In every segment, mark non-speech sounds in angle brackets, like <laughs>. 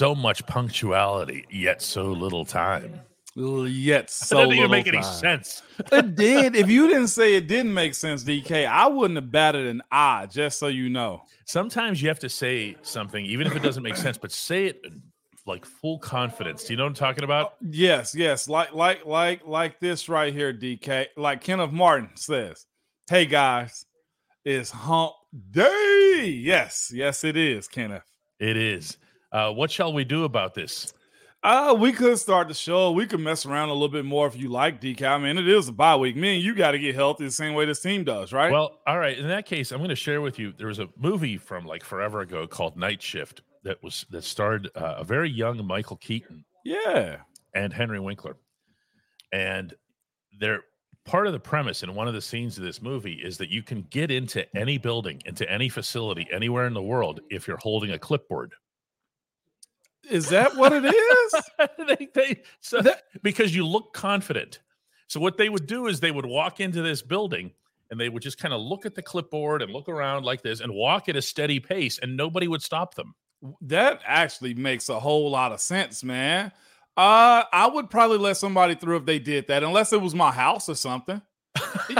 So much punctuality, yet so little time. Yet so that didn't even make any sense. It did. If you didn't say it didn't make sense, DK, I wouldn't have batted an eye. Just so you know. Sometimes you have to say something, even if it doesn't make sense, but say it like full confidence. Do you know what I'm talking about? Yes, yes, like like like like this right here, DK. Like Kenneth Martin says, "Hey guys, it's Hump Day." Yes, yes, it is, Kenneth. It is. Uh, what shall we do about this? Uh, we could start the show. We could mess around a little bit more if you like, DK. I mean, it is a bye week. Me and you got to get healthy the same way this team does, right? Well, all right. In that case, I'm going to share with you. There was a movie from like forever ago called Night Shift that was that starred uh, a very young Michael Keaton yeah. and Henry Winkler, and they're part of the premise in one of the scenes of this movie is that you can get into any building, into any facility, anywhere in the world if you're holding a clipboard. Is that what it is? <laughs> they, they, so, That- because you look confident. So what they would do is they would walk into this building and they would just kind of look at the clipboard and look around like this and walk at a steady pace and nobody would stop them. That actually makes a whole lot of sense, man. Uh, I would probably let somebody through if they did that, unless it was my house or something.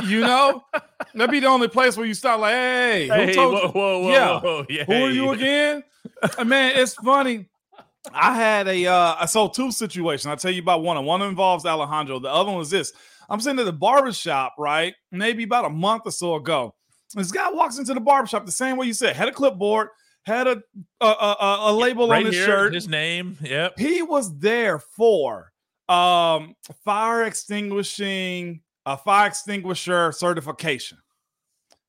you know, <laughs> that'd be the only place where you start like, "Hey, who Hey, told whoa, you? whoa, whoa, Yeah. whoa, yeah, Who are you again?" Uh, man, it's funny. I had a uh, I saw two situations. I'll tell you about one. One involves Alejandro. The other one was this. I'm sitting at the barber shop, right? Maybe about a month or so ago. This guy walks into the barber shop the same way you said, had a clipboard, had a a, a, a- a label right on his here, shirt. his name. Yep. He was there for um fire extinguishing a fire extinguisher certification.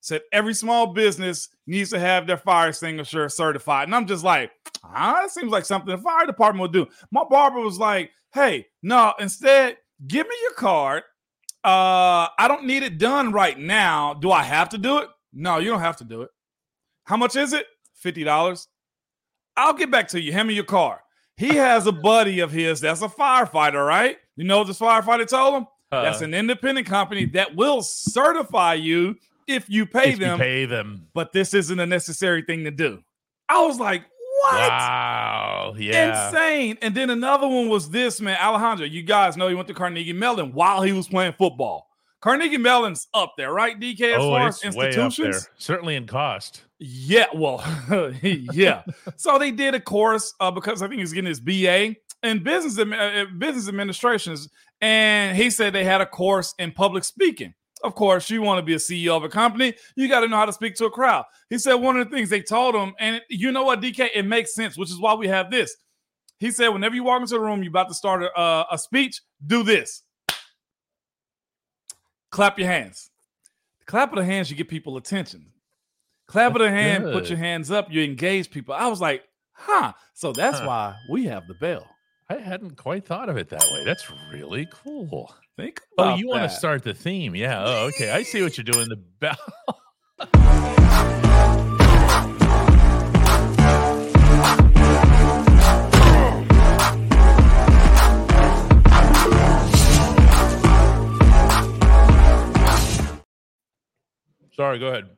Said every small business needs to have their fire extinguisher certified. And I'm just like, ah, that seems like something the fire department would do. My barber was like, hey, no, instead, give me your card. Uh, I don't need it done right now. Do I have to do it? No, you don't have to do it. How much is it? $50. I'll get back to you. Hand me your card. He has a buddy of his that's a firefighter, right? You know what this firefighter told him? That's Uh, an independent company that will certify you if you pay if them, You pay them. but this isn't a necessary thing to do. I was like, what? Wow. Yeah. Insane. And then another one was this, man. Alejandro, you guys know he went to Carnegie Mellon while he was playing football. Carnegie Mellon's up there, right? DK, as oh, far as it's way up there. institutions. Certainly in cost. Yeah, well, <laughs> yeah. so they did a course uh, because I think he's getting his BA in business uh, business administrations, and he said they had a course in public speaking. Of course, you want to be a CEO of a company, you got to know how to speak to a crowd. He said one of the things they told him, and you know what, DK, it makes sense, which is why we have this. He said, whenever you walk into the room, you're about to start a, uh, a speech, do this. Clap your hands. Clap of the hands, you get people attention. Clap of the That's hand, put your hands up, you engage people. I was like, huh. So that's Huh. why we have the bell. I hadn't quite thought of it that way. That's really cool. Think Oh, you want to start the theme? Yeah. Oh, okay. I see what you're doing. The <laughs> bell. Sorry. Go ahead.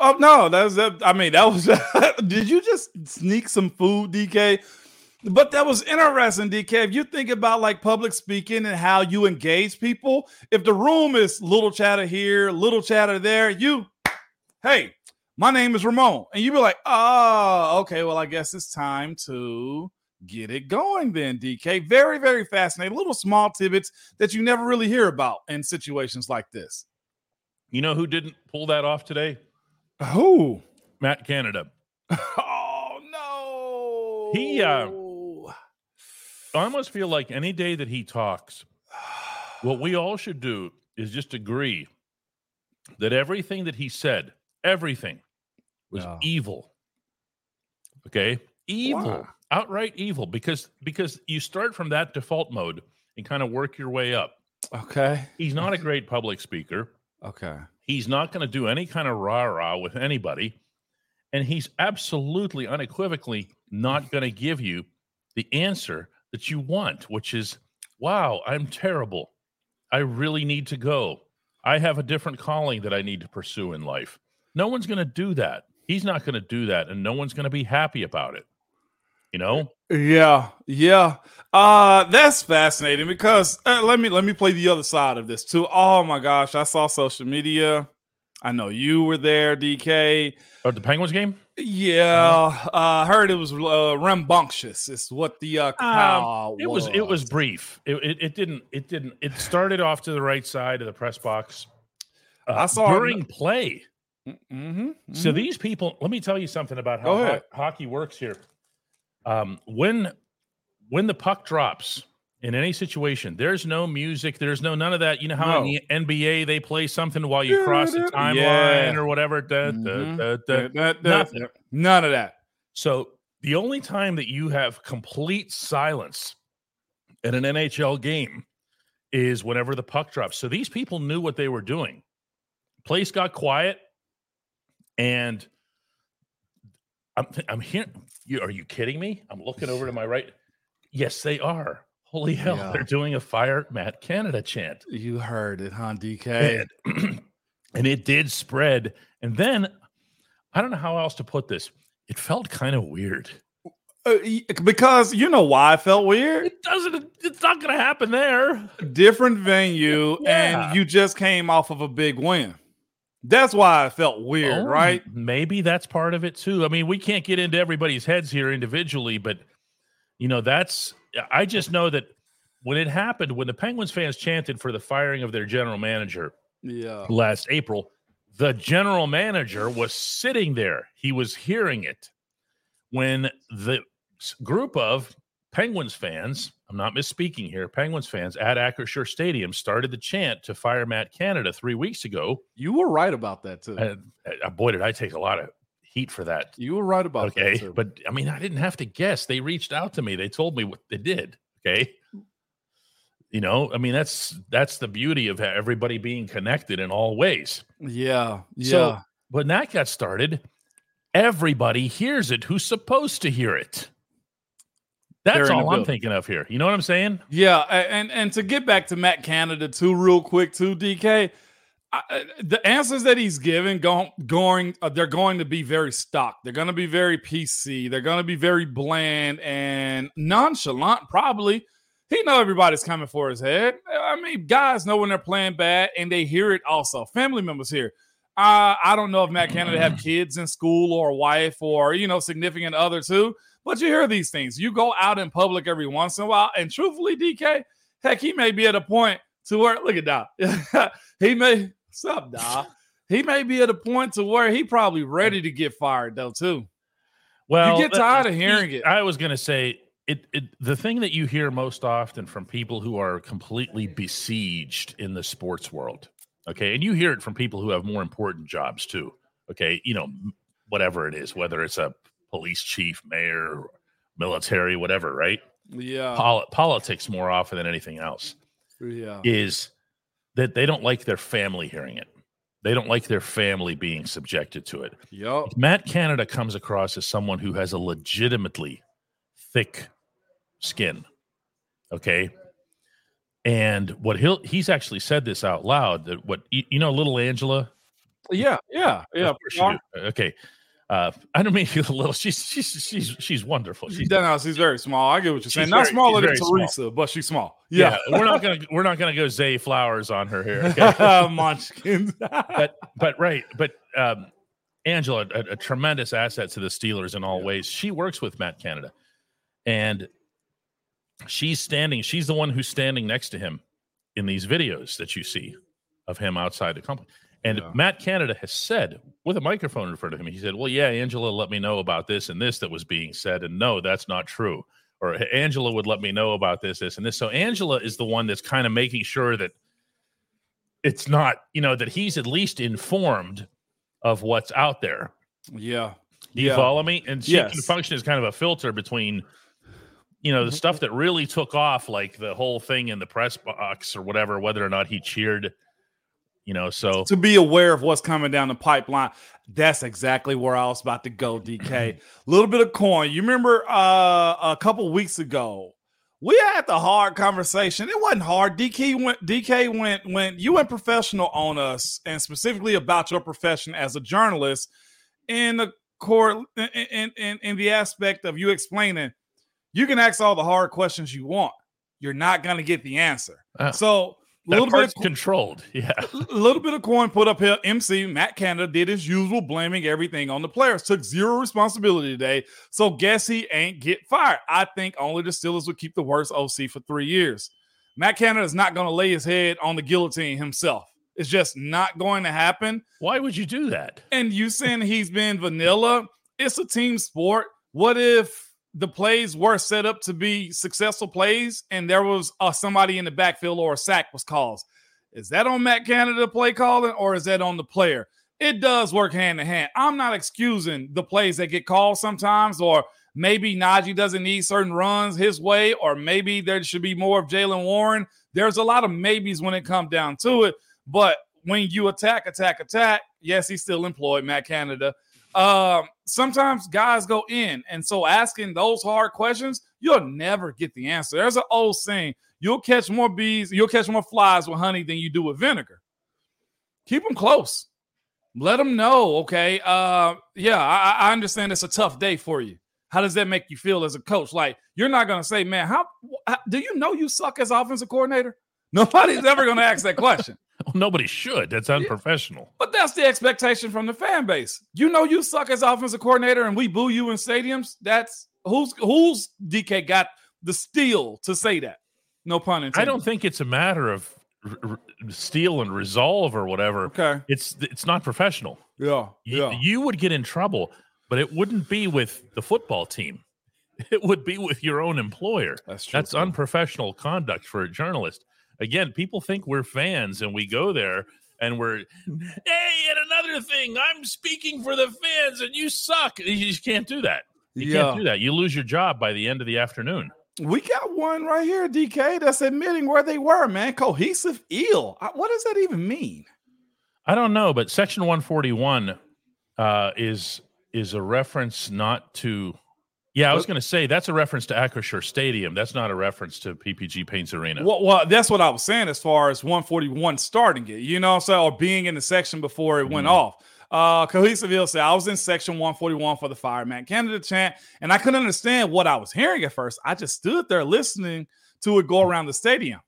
Oh no, that was that. I mean, that was. <laughs> did you just sneak some food, DK? But that was interesting, DK. If you think about like public speaking and how you engage people, if the room is little chatter here, little chatter there, you, hey, my name is Ramon, and you be like, oh, okay, well, I guess it's time to get it going then, DK. Very, very fascinating. Little small tidbits that you never really hear about in situations like this. You know who didn't pull that off today? Who? Matt Canada. <laughs> Oh no. He, uh, I almost feel like any day that he talks, what we all should do is just agree that everything that he said, everything was Yeah. evil. Okay? Evil. Why? Outright evil because because you start from that default mode and kind of work your way up. Okay. He's not a great public speaker. Okay. He's not going to do any kind of rah rah with anybody. And he's absolutely unequivocally not going to give you the answer that you want, which is, wow, I'm terrible. I really need to go. I have a different calling that I need to pursue in life. No one's going to do that. He's not going to do that. And no one's going to be happy about it. You know, Yeah, yeah. Uh that's fascinating because uh, let me let me play the other side of this too. Oh my gosh, I saw social media. I know you were there, DK. or the Penguins game. Yeah, uh, I heard it was uh, rambunctious. Is what the uh, Um, It was it was brief. It, it it didn't it didn't it started off to the right side of the press box. uh, I saw during play. Mm-hmm, So these people, let me tell you something about how ho- hockey works here. Um, when when the puck drops in any situation, there's no music, there's no none of that. You know how in the NBA they play something while you cross the timeline Yeah. or whatever. Da, Mhm. da, da. That- that- nothing. none of that. So the only time that you have complete silence at an NHL game is whenever the puck drops. So these people knew what they were doing. Place got quiet, and I'm I'm here. You are you kidding me? I'm looking over to my right. Yes, they are. Holy hell, Yeah. they're doing a fire Matt Canada chant You heard it, huh, DK? and, <clears throat> and it did spread. And then I don't know how else to put this. It felt kind of weird. Uh, because you know why it felt weird. It doesn't. It's not going to happen there. Different venue, Yeah. and you just came off of a big win. That's why it felt weird, Oh, right? Maybe that's part of it too. I mean, we can't get into everybody's heads here individually, but you know, that's. I just know that when it happened, when the Penguins fans chanted for the firing of their general manager Yeah. last April, the general manager was sitting there. He was hearing it when the group of Penguins fans, I'm not misspeaking here, Penguins fans at Acrisure Stadium started the chant to fire Matt Canada three weeks ago. You were right about that too. And uh, boy, did I take a lot of heat for that. you were right about that Okay. But I mean, I didn't have to guess. They reached out to me, they told me what they did. Okay. You know, I mean, that's that's the beauty of everybody being connected in all ways. yeah, yeah. So when that got started, everybody hears it who's supposed to hear it. That's all I'm thinking of here. You know what I'm saying? Yeah, and and to get back to Matt Canada too, real quick too, DK. I, I- the answers that he's given going going uh, they're going to be very stock. They're going to be very PC. They're going to be very bland and nonchalant. Probably he know everybody's coming for his head. I mean, guys know when they're playing bad and they hear it. Also, family members here. Uh, I don't know if Matt Canada have kids in school or a wife or you know significant other too. But you hear these things. You go out in public every once in a while, and truthfully, DK, heck, he may be at a point to where look at that. <laughs> he may sup, Da. He may be at a point to where he probably ready to get fired though, too. Well, you get tired of hearing it. I was going to say it, it. The thing that you hear most often from people who are completely besieged in the sports world, okay, and you hear it from people who have more important jobs too. Okay, you know, whatever it is, whether it's a police chief, mayor, military, whatever, right? Yeah. Poli- politics more often than anything else Yeah. is that they don't like their family hearing it. They don't like their family being subjected to it. Yup. Matt Canada comes across as someone who has a legitimately thick skin. Okay. And what he'll he's actually said this out loud that what you, know, little Angela. Yeah. Yeah. Yeah. Okay. Uh, <laughs> I don't mean you a little. She's she's she's she's wonderful. She's No, no, she's very small. I get what you're saying. She's Not very- smaller than she's Teresa, but she's small. yeah. Yeah. We're not gonna we're not gonna go Zay Flowers on her here. Okay? <laughs> Munchkins. <laughs> but but right but um angela a, a tremendous asset to the steelers in all Yeah. ways she works with matt canada and she's standing she's the one who's standing next to him in these videos that you see of him outside the company and Yeah. matt canada has said with a microphone in front of him he said well yeah angela let me know about this and this that was being said and no that's not true or angela would let me know about this this and this so angela is the one that's kind of making sure that it's not you know that he's at least informed of what's out there yeah. do you Yeah. follow me and she can Yes. function as kind of a filter between you know the Mhm. stuff that really took off like the whole thing in the press box or whatever whether or not he cheered you know so to be aware of what's coming down the pipeline. That's exactly where I was about to go, DK. A <clears throat> little bit of coin. You remember uh, a couple weeks ago, we had the hard conversation. It wasn't hard. DK went DK went went you went professional on us and specifically about your profession as a journalist in the core in, in in the aspect of you explaining. You can ask all the hard questions you want. You're not gonna get the answer. Uh, so a little bit of controlled. <laughs> Yeah. a little bit of coin put up here. MC Matt Canada did his usual, blaming everything on the players. Took zero responsibility today. So guess he ain't get fired. I think only the Steelers would keep the worst OC for three years. Matt Canada is not going to lay his head on the guillotine himself. It's just not going to happen. Why would you do that? And you saying he's been vanilla? It's a team sport. What if the plays were set up to be successful plays and there was uh, somebody in the backfield or a sack was caused? Is that on Matt Canada play calling or is that on the player? It does work hand in hand. I'm not excusing the plays that get called sometimes, or maybe Najee doesn't need certain runs his way, or maybe there should be more of Jaylen Warren. There's a lot of maybes when it comes down to it. But when you attack, attack, attack, yes, he's still employed, Matt Canada. Um, sometimes guys go in, and so asking those hard questions, you'll never get the answer. There's an old saying: you'll catch more bees, you'll catch more flies with honey than you do with vinegar. Keep them close. Let them know, okay. Uh, yeah, I, I understand it's a tough day for you. How does that make you feel as a coach? Like you're not gonna say, man, how, how do you know you suck as offensive coordinator? <laughs> Nobody's ever gonna ask that question. Well, <laughs> nobody should. That's unprofessional. But that's the expectation from the fan base. You know you suck as offensive coordinator and we boo you in stadiums. That's who's who's DK got the steel to say that. No pun intended. I don't think it's a matter of r- r- steal and resolve or whatever. Okay. It's it's not professional. Yeah. You, Yeah. you would get in trouble, but it wouldn't be with the football team. <laughs> It would be with your own employer. That's true. That's unprofessional conduct for a journalist. Again, people think we're fans and we go there and we're, hey, and another thing, I'm speaking for the fans and you suck. You just can't do that. You yeah. can't do that. You lose your job by the end of the afternoon. We got one right here, DK, that's admitting where they were, man. Cohesive ill. I- What does that even mean? I don't know, but Section 141 uh, is is a reference not to. Yeah, I was going to say that's a reference to Acrisure Stadium. That's not a reference to PPG Paints Arena. Well, well, that's what I was saying as far as 141 starting it, you know what I'm saying, or being in the section before it went Mhm. off. Uh Cohesive Hill said I was in section 141 for the fireman Canada chant, and I couldn't understand what I was hearing at first. I just stood there listening to it go around the stadium.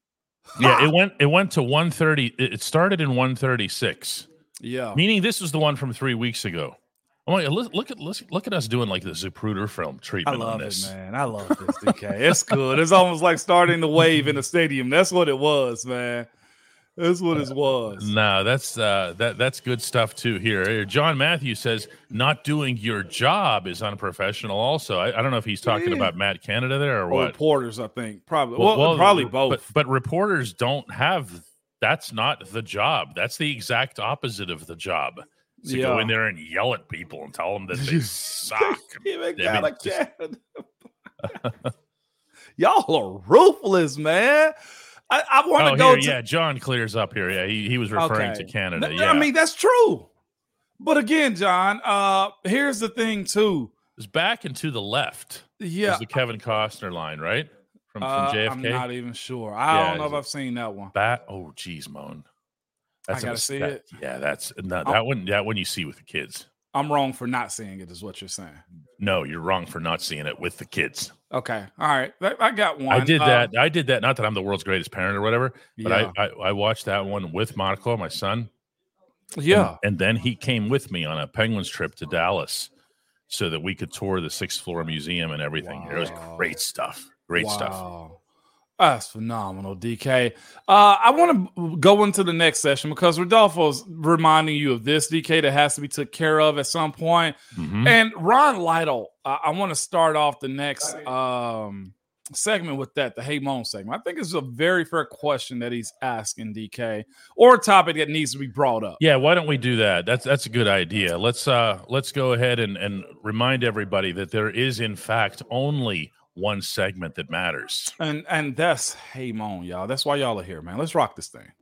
Yeah, <laughs> it went it went to 130. It it started in 136, Yeah. meaning this is the one from three weeks ago. Like, look, look at look, at us doing like the Zapruder film treatment. I love on it, this. man. I love this, DK. It's good. It's almost like starting the wave in the stadium. That's what it was, man. That's what it was. No, that's uh, that that's good stuff too. Here, Here, John Matthews says not doing your job is unprofessional. Also, I, I don't know if he's talking Yeah. about Matt Canada there or Or what. reporters, I think. Probably. Well, probably both. But, but reporters don't have. That's not the job. That's the exact opposite of the job. To go in there and yell at people and tell them that they suck. <laughs> Even got mean, a just- <laughs> Y'all are ruthless, man. I, I want to Oh, go here, to. yeah. John clears up here. Yeah, he, he was referring Okay. to Canada. Th- Yeah, I mean, that's true. But again, John, uh, here's the thing, too. it's back and to the left. Yeah. the Kevin Costner line, right? From, from uh, JFK. I'm not even sure. I Yeah, don't know if I've seen that one. Bat. Oh, geez, Moan. I a gotta mis- see that- it. Yeah, that's that one. That one you see with the kids. I'm wrong for not seeing it, is what you're saying. No, you're wrong for not seeing it with the kids. Okay. All right. I I got one. I did Uh, that. I did that. Not that I'm the world's greatest parent or whatever, but yeah. I, I I watched that one with Monaco, my son. yeah. and, then he came with me on a Penguins trip to Dallas, so that we could tour the sixth floor museum and everything. It was great stuff. Great stuff. Wow. That's phenomenal, DK. Uh, I want to go into the next session because Rodolfo's reminding you of this, DK, that has to be took care of at some point. Mhm. And Ron Lytle, I, I want to start off the next um, segment with that, the Hey Moan segment. I think it's a very fair question that he's asking, DK, or a topic that needs to be brought up. Yeah, why don't we do that? That's that's a good idea. Let's uh let's go ahead and and remind everybody that there is in fact only one segment that matters. And and that's Hey Moan, y'all. That's why y'all are here, man. Let's rock this thing.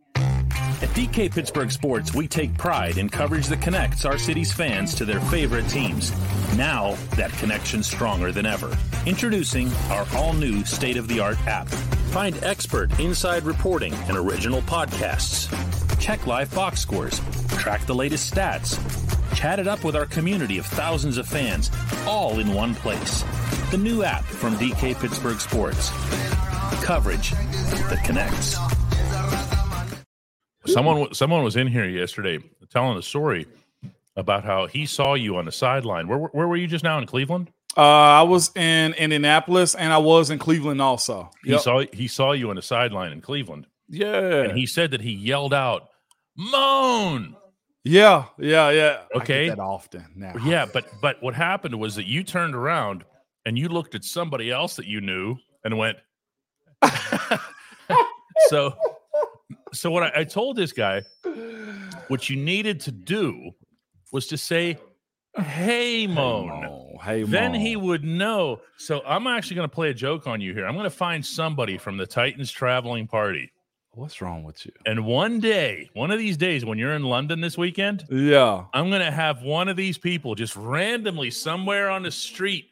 At DK Pittsburgh Sports, we take pride in coverage that connects our city's fans to their favorite teams. Now, that connection's stronger than ever. Introducing our all new state of the art app. Find expert inside reporting and original podcasts. Check live box scores. Track the latest stats. chat it up with our community of thousands of fans, all in one place. The new app from DK Pittsburgh Sports. Coverage that connects. Someone someone was in here yesterday telling a story about how he saw you on the sideline. Where where were you just now in Cleveland? Uh, I was in Indianapolis and I was in Cleveland also. He saw he saw you on the sideline in Cleveland, Yeah. and he said that he yelled out, "Moan!" yeah, yeah, yeah. I get Okay. that often now. Yeah, but but what happened was that you turned around and you looked at somebody else that you knew and went. <laughs> so, so what I, I told this guy, what you needed to do was to say, "Hey, Moan." Mo, Hey, Then he would know. So I'm actually going to play a joke on you here. I'm going to find somebody from the Titans traveling party. What's wrong with you? And one day, one of these days, when you're in London this weekend, Yeah. I'm going to have one of these people just randomly somewhere on the street,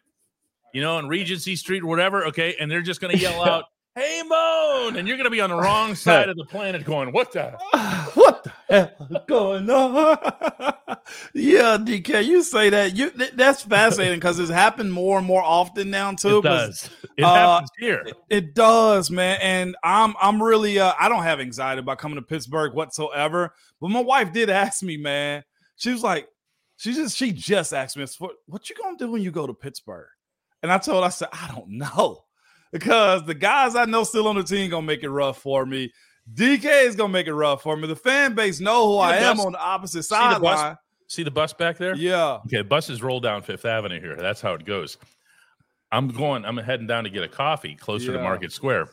you know, on Regency Street or whatever. Okay. And they're just going to yell out, <laughs> Hey, Moan. And you're going to be on the wrong <laughs> side of the planet going, What the? <sighs> what the hell is going on? <laughs> yeah, DK, you say that. You th- that's fascinating because it's happened more and more often now too. It does. It uh, happens here. It, it does, man. And I'm I'm really uh I don't have anxiety about coming to Pittsburgh whatsoever. But my wife did ask me, man. She was like, she just she just asked me, what, what you gonna do when you go to Pittsburgh? And I told I said, I don't know. Because the guys I know still on the team gonna make it rough for me. DK is gonna make it rough for me. The fan base know who See I am bus- on the opposite see sideline. See the bus back there? Yeah. Okay, buses roll down Fifth Avenue here. That's how it goes. I'm going, I'm heading down to get a coffee closer to Market Square.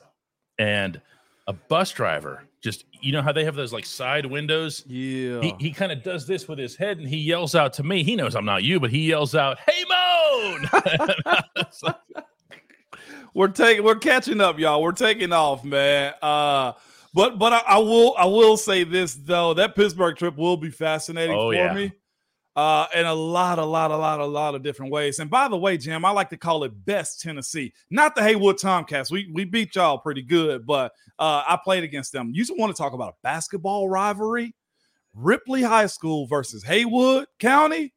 And a bus driver just, you know how they have those like side windows? Yeah. He, he kind of does this with his head and he yells out to me. He knows I'm not you, but he yells out, Hey, Moan! Like, <laughs> we're taking we're catching up y'all we're taking off man uh but but I, I will i will say this though that pittsburgh trip will be fascinating Oh, for yeah. me uh in a lot a lot a lot a lot of different ways and by the way jim i like to call it west tennessee not the haywood tomcats we we beat y'all pretty good but uh i played against them you just want to talk about a basketball rivalry ripley high school versus haywood county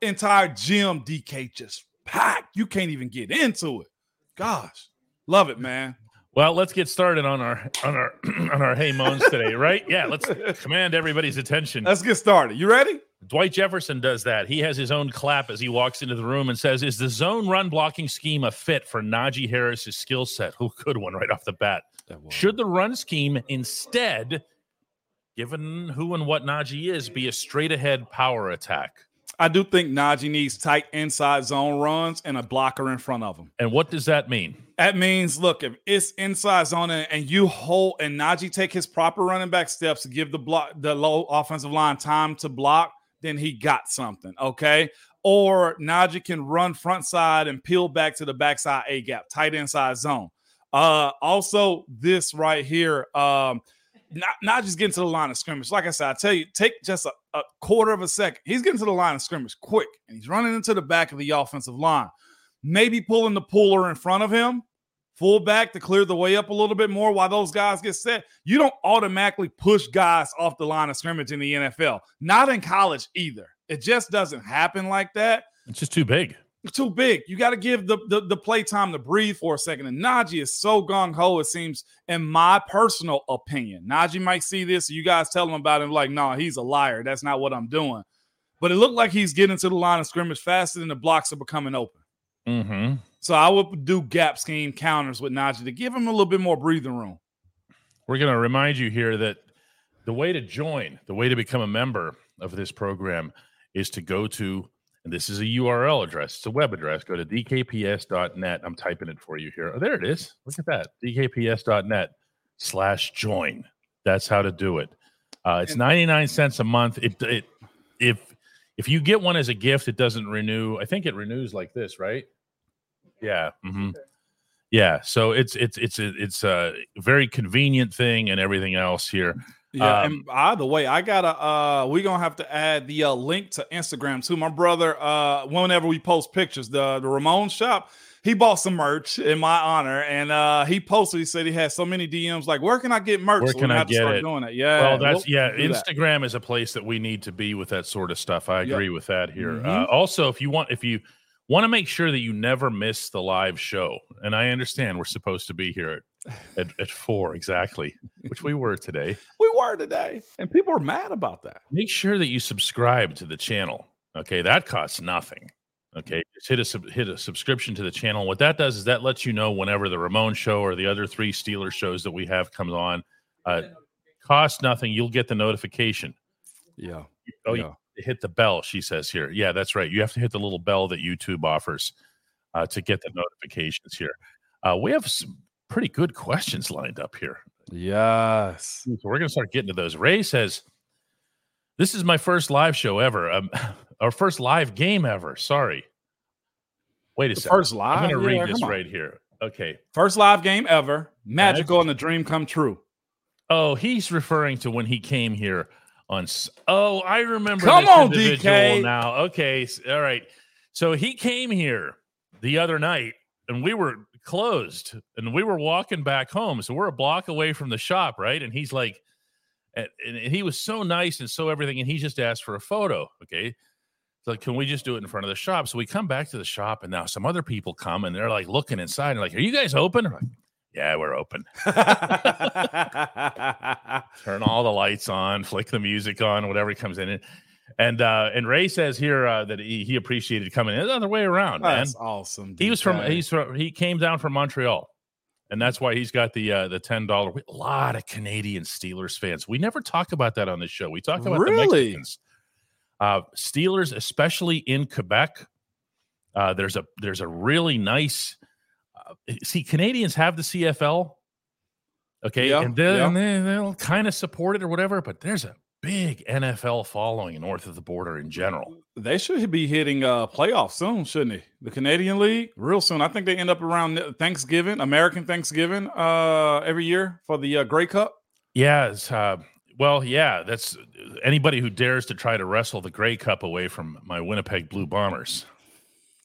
entire gym dk just packed you can't even get into it Gosh, love it, man. well, let's get started on our on our <clears throat> on our hey moans today, right? Yeah, let's <laughs> command everybody's attention. Let's get started. You ready? Dwight Jefferson does that. He has his own clap as he walks into the room and says, Is the zone run blocking scheme a fit for Najee Harris's skill set? Who good one right off the bat. Should the run scheme instead, given who and what Najee is, be a straight ahead power attack? I do think Najee needs tight inside zone runs and a blocker in front of him. And what does that mean? That means, look, if it's inside zone and, and you hold and Najee take his proper running back steps to give the block the low offensive line time to block, then he got something. Okay. Or Najee can run front side and peel back to the backside A gap, tight inside zone. Uh also this right here. Um not, not just getting to the line of scrimmage. Like I said, I tell you, take just a, a quarter of a second. He's getting to the line of scrimmage quick, and he's running into the back of the offensive line. Maybe pulling the puller in front of him, full back to clear the way up a little bit more while those guys get set. You don't automatically push guys off the line of scrimmage in the NFL, not in college either. It just doesn't happen like that It's just too big. too big. You got to give the, the the play time to breathe for a second. And Najee is so gung ho. It seems, in my personal opinion, Najee might see this. You guys tell him about him. Like, no, he's a liar. That's not what I'm doing. But it looked like he's getting to the line of scrimmage faster than the blocks are becoming open. Mm-hmm. So I would do gap scheme counters with Najee to give him a little bit more breathing room. We're going to remind you here that the way to join, the way to become a member of this program is to go to, and this is a URL address, it's a web address. Go to dkps.net. I'm typing it for you here. Oh, there it is. Look at that. dkps.net slash join. That's how to do it. Uh, it's 99 cents a month. It, it, if, if you get one as a gift, it doesn't renew. I think it renews like this, right? Yeah. mhm. Yeah. So it's, it's, it's, it's a very convenient thing and everything else here. Yeah, Um, and by the way, I gotta uh we're gonna have to add the uh, link to Instagram too. My brother, uh, whenever we post pictures, the the Ramon shop, he bought some merch in my honor, and uh, he posted. He said he had so many DMs. Like, where can I get merch? Where can we're I gonna to get start it? Doing it. Yeah. Well, that's we'll yeah. do that. Instagram is a place that we need to be with that sort of stuff. I Yep. agree with that here. Mhm. Uh, also, if you want, if you want to make sure that you never miss the live show, and I understand we're supposed to be here at, at, at four exactly, which we were today. <laughs> We were today, and people are mad about that. Make sure that you subscribe to the channel. Okay, that costs nothing. Okay, just hit a sub- hit a subscription to the channel. What that does is that lets you know whenever the Ramon show or the other three Steelers shows that we have comes on. Uh, cost nothing. You'll get the notification. Yeah. Oh, yeah. You hit the bell. She says here. Yeah, that's right. You have to hit the little bell that YouTube offers uh, to get the notifications here. Uh, we have some pretty good questions lined up here. Yes. So we're going to start getting to those. Ray says, "This is my first live show ever. Um, <laughs> our first live game ever. Sorry. Wait a The second. first live. I'm going to Yeah, read this on. right here. Okay. First live game ever. Magical and the dream come true. Oh, he's referring to when he came here on. Oh, I remember. Come on, DK. Now, okay, all right. So he came here the other night, and we were closed, and we were walking back home. So we're a block away from the shop, right? And he's like, and, and he was so nice and so everything, and he just asked for a photo. Okay. So like, can we just do it in front of the shop? So we come back to the shop, and now some other people come, and they're like looking inside, and like, are you guys open? I'm like, yeah, we're open. <laughs> <laughs> turn all the lights on, flick the music on, whatever comes in. And uh, and Ray says here uh, that he, he appreciated coming in the other way around, man. That's awesome. He was from he's from he came down from Montreal, and that's why he's got the uh, the ten dollar. A lot of Canadian Steelers fans. We never talk about that on this show. We talk about the Really? Mexicans. Uh, Steelers, especially in Quebec. Uh, there's a there's a really nice. See, Canadians have the CFL. Okay, Yeah, and, yeah. and they, they'll kind of support it or whatever, but there's a big NFL following north of the border in general. They should be hitting uh playoffs soon, shouldn't they? The Canadian League, real soon. I think they end up around Thanksgiving, American Thanksgiving, uh, every year for the uh, Grey Cup. Yeah, it's, uh, well, yeah, that's anybody who dares to try to wrestle the Grey Cup away from my Winnipeg Blue Bombers.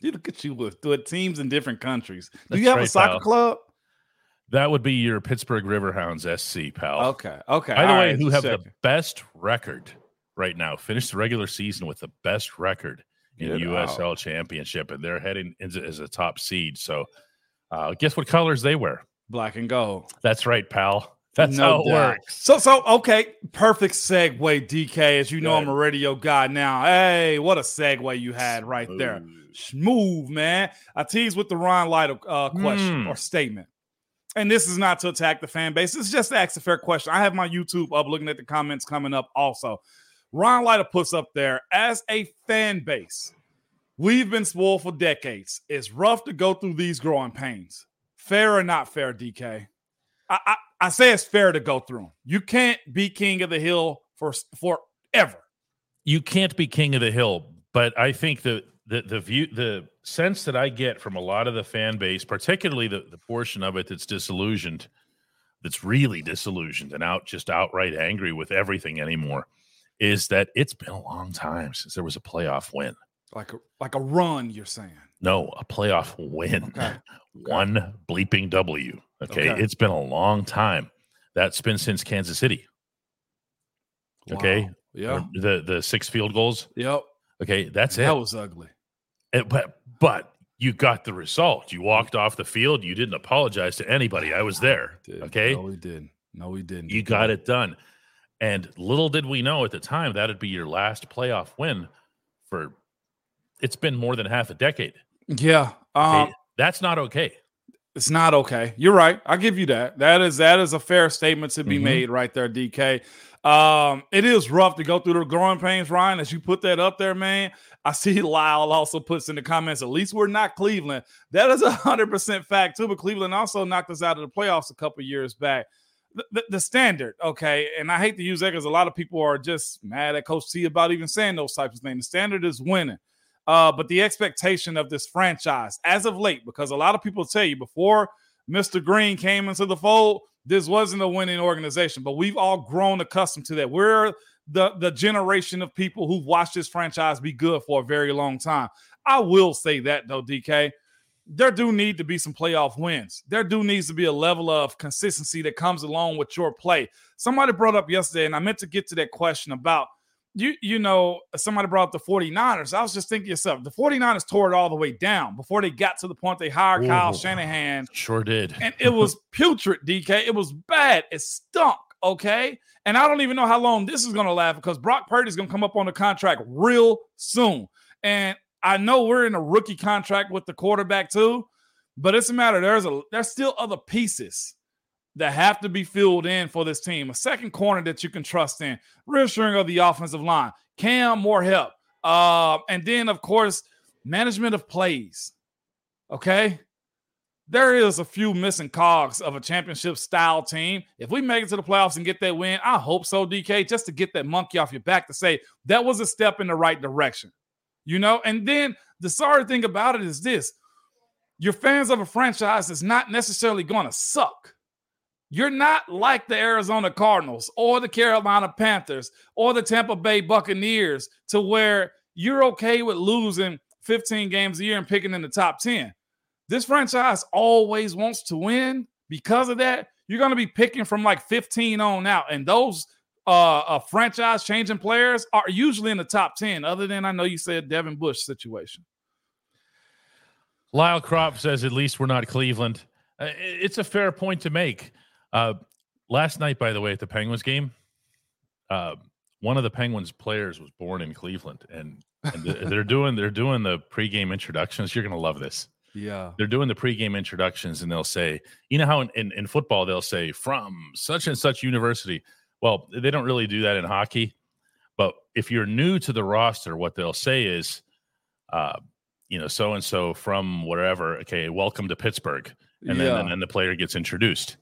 You look at you with, with teams in different countries. Do That's you have a soccer pal. club? That would be your Pittsburgh Riverhounds SC, pal. Okay, okay. By the all way, right, who have the best record right now? Finished the regular season with the best record in Get USL Championship, and they're heading as as a top seed. So, uh, guess what colors they wear? black and gold? That's right, pal. <laughs> That's No how it doubt. works. So, so okay, perfect segue, DK. As you know, Go I'm a radio guy now. Hey, what a segue you had right there. Smooth. Man. I tease with the Ron Lytle uh, question Hmm. or statement. And this is not to attack the fan base. This is just to ask a fair question. I have my YouTube up looking at the comments coming up also. Ron Lytle puts up there as a fan base, we've been spoiled for decades. It's rough to go through these growing pains. Fair or not fair, DK? I, I, I say it's fair to go through them. You can't be king of the hill for forever. you can't be king of the hill but i think the the the view the sense that i get from a lot of the fan base particularly the, the portion of it that's disillusioned that's really disillusioned and out just outright angry with everything anymore is that it's been a long time since there was a playoff win Like a like a run, you're saying. no a playoff win Okay. <laughs> one bleeping w okay? Okay. it's been a long time that's been since kansas city Okay. Yeah. the the six field goals Yep. Okay that's it That was ugly. Uh, but but you got the result. You walked off the field. You didn't apologize to anybody. I was there. Okay, No, we didn't. No, we didn't. you got it done. And little did we know at the time that'd be your last playoff win for. It's been more than half a decade. Yeah. Okay? Um, That's not okay. it's not okay. You're right. I give you that. That is that is a fair statement to be Mhm. made right there, DK. Um, it is rough to go through the growing pains, Ryan. As you put that up there, man. I see <laughs> Lyle also puts in the comments. At least we're not Cleveland. That is a hundred percent fact too. But Cleveland also knocked us out of the playoffs a couple years back. The, the, the standard, okay, and I hate to use that because a lot of people are just mad at Coach T about even saying those types of things. The standard is winning. Uh, but the expectation of this franchise as of late, because a lot of people tell you before Mr. Green came into the fold, this wasn't a winning organization, but we've all grown accustomed to that. We're the, the generation of people who've watched this franchise be good for a very long time. I will say that though, DK. there do need to be some playoff wins. There do needs to be a level of consistency that comes along with your play. Somebody brought up yesterday, and I meant to get to that question about you, you know, somebody brought up the 49ers. I was just thinking yourself, the 49ers tore it all the way down before they got to the point they hired Ooh, Kyle Shanahan. Sure did. And it was <laughs> putrid, DK. It was bad. It stunk. Okay. And I don't even know how long this is going to last because Brock Purdy is going to come up on the contract real soon. And I know we're in a rookie contract with the quarterback too, but it's a matter. There's a there's still other pieces that have to be filled in for this team. A second corner that you can trust in, reassuring of the offensive line, Cam more help, uh, and then of course management of plays. Okay, there is a few missing cogs of a championship style team. If we make it to the playoffs and get that win, I hope so, DK, just to get that monkey off your back to say that was a step in the right direction you know? And then the sorry thing about it is this you're fans of a franchise is not necessarily going to suck. You're not like the Arizona Cardinals or the Carolina Panthers or the Tampa Bay Buccaneers to where you're okay with losing 15 games a year and picking in the top 10. This franchise always wants to win. Because of that, you're going to be picking from like 15 on out. And those uh, uh franchise changing players are usually in the top 10 other than i know you said devin bush situation lyle crop says at least we're not cleveland uh, it's a fair point to make uh, last night by the way at the penguins game uh, one of the penguins players was born in cleveland and, and they're doing they're doing the pregame introductions you're gonna love this yeah. They're doing the pregame introductions and they'll say, you know how in, in, in, football they'll say from such and such university. Well, they don't really do that in hockey. But if you're new to the roster, what they'll say is, uh, you know, so and so from wherever. Okay, welcome to Pittsburgh, and yeah. then and then the player gets introduced.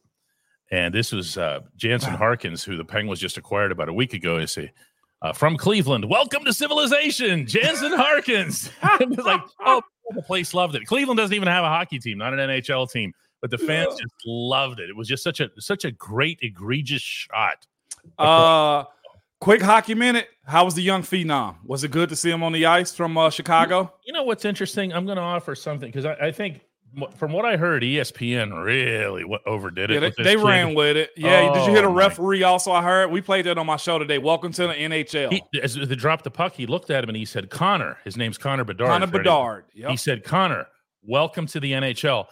And this was uh, Jansen Harkins, who the Penguins just acquired about a week ago. They say, uh, from Cleveland, welcome to civilization, Jansen Harkins. <laughs> like, oh, the place loved it. Cleveland doesn't even have a hockey team, not an NHL team, but the fans yeah. just loved it. It was just such a such a great, egregious shot uh, quick hockey minute. How was the young phenom? Was it good to see him on the ice from uh, Chicago? You know what's interesting? I'm going to offer something because I, I, think from what I heard, ESPN really overdid it. Yeah, they, they ran with it. Yeah. Oh, Did you hear the oh, referee? Also, I heard we played that on my show today. Welcome to the NHL. He, as they dropped the puck, he looked at him and he said, "Connor." His name's Connor Bedard. Connor Bedard. Yep. He said, "Connor, welcome to the NHL."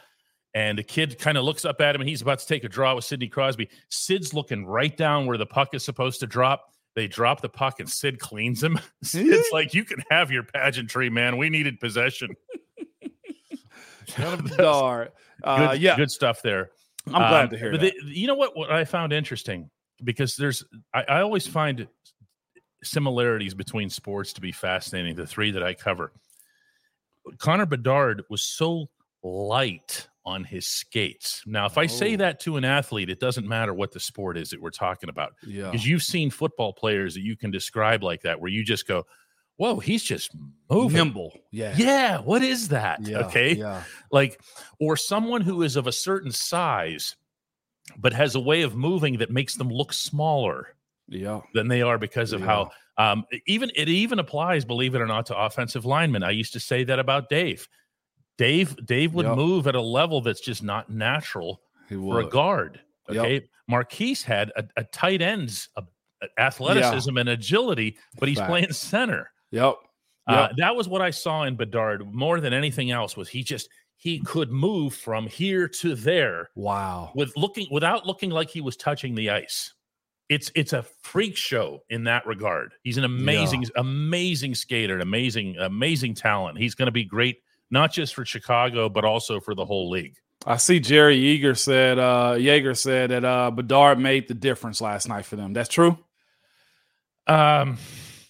And the kid kind of looks up at him and he's about to take a draw with Sidney Crosby. Sid's looking right down where the puck is supposed to drop. They drop the puck and Sid cleans him. <laughs> Sid's <laughs> like, You can have your pageantry, man. We needed possession. <laughs> Bedard. <laughs> Uh, good, yeah. good stuff there. I'm glad um, to hear that. The, you know what, what I found interesting? Because there's, I, I always find similarities between sports to be fascinating, the three that I cover. Connor Bedard was so light on his skates. Now, if I oh. say that to an athlete, it doesn't matter what the sport is that we're talking about. Yeah. Because you've seen football players that you can describe like that, where you just go, Whoa, he's just moving. Nimble. Yeah. Yeah. What is that? Yeah, okay. Yeah. Like, or someone who is of a certain size, but has a way of moving that makes them look smaller yeah. than they are because of yeah. how um, even it even applies, believe it or not, to offensive linemen. I used to say that about Dave. Dave Dave would yep. move at a level that's just not natural for a guard. Okay, yep. Maurkice had a, a tight ends a, a athleticism yeah. and agility, but he's Fact. playing center. Yep. Uh, yep. Uh, that was what I saw in Bedard more than anything else. Was he just he could move from here to there? Wow. With looking without looking like he was touching the ice. It's it's a freak show in that regard. He's an amazing yeah. amazing skater, an amazing amazing talent. He's going to be great not just for Chicago, but also for the whole league. I see Jerry Yeager said, uh, Yeager said that uh, Bedard made the difference last night for them. That's true. Um,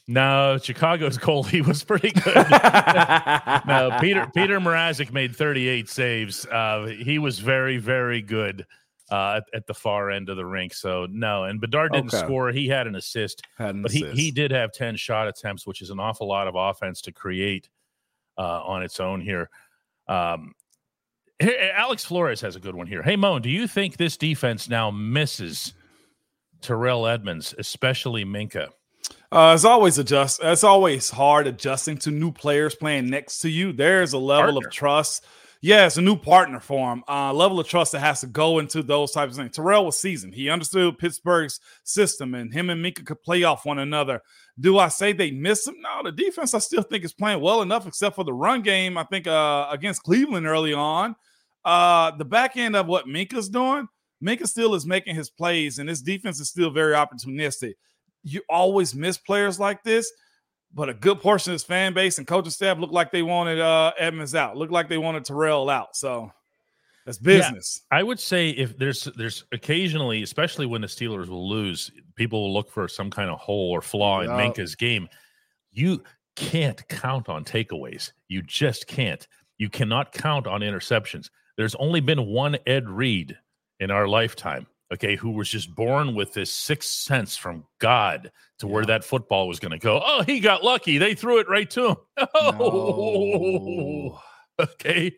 no, Chicago's goalie <laughs> was pretty good. <laughs> no, Peter Peter Mrazek made 38 saves. Uh, he was very very good uh, at, at, the far end of the rink. So no, and Bedard didn't okay. score. He had an assist, had an but assist. he he did have 10 shot attempts, which is an awful lot of offense to create uh, on its own here. Um, here, Alex Flores has a good one here. Hey, Moan, do you think this defense now misses Terrell Edmunds, especially Minkah? Uh, it's always adjust. It's always hard adjusting to new players playing next to you. There's a level Partner. of trust Yeah, it's a new partner for him. Uh, level of trust that has to go into those types of things. Terrell was seasoned. He understood Pittsburgh's system, and him and Minkah could play off one another. Do I say they miss him? No, the defense I still think is playing well enough, except for the run game. I think uh, against Cleveland early on, uh, the back end of what Minkah's doing, Minkah still is making his plays, and this defense is still very opportunistic. You always miss players like this but a good portion of his fan base and coaching staff looked like they wanted uh, Edmunds out. Looked like they wanted Terrell out. So that's business. Yeah, I would say if there's there's occasionally, especially when the Steelers will lose, people will look for some kind of hole or flaw in Minkah's game. You can't count on takeaways. You just can't. You cannot count on interceptions. There's only been one Ed Reed in our lifetime okay, who was just born with this sixth sense from God to yeah. where that football was going to go. Oh, he got lucky. They threw it right to him. <laughs> Oh, no. <laughs> okay.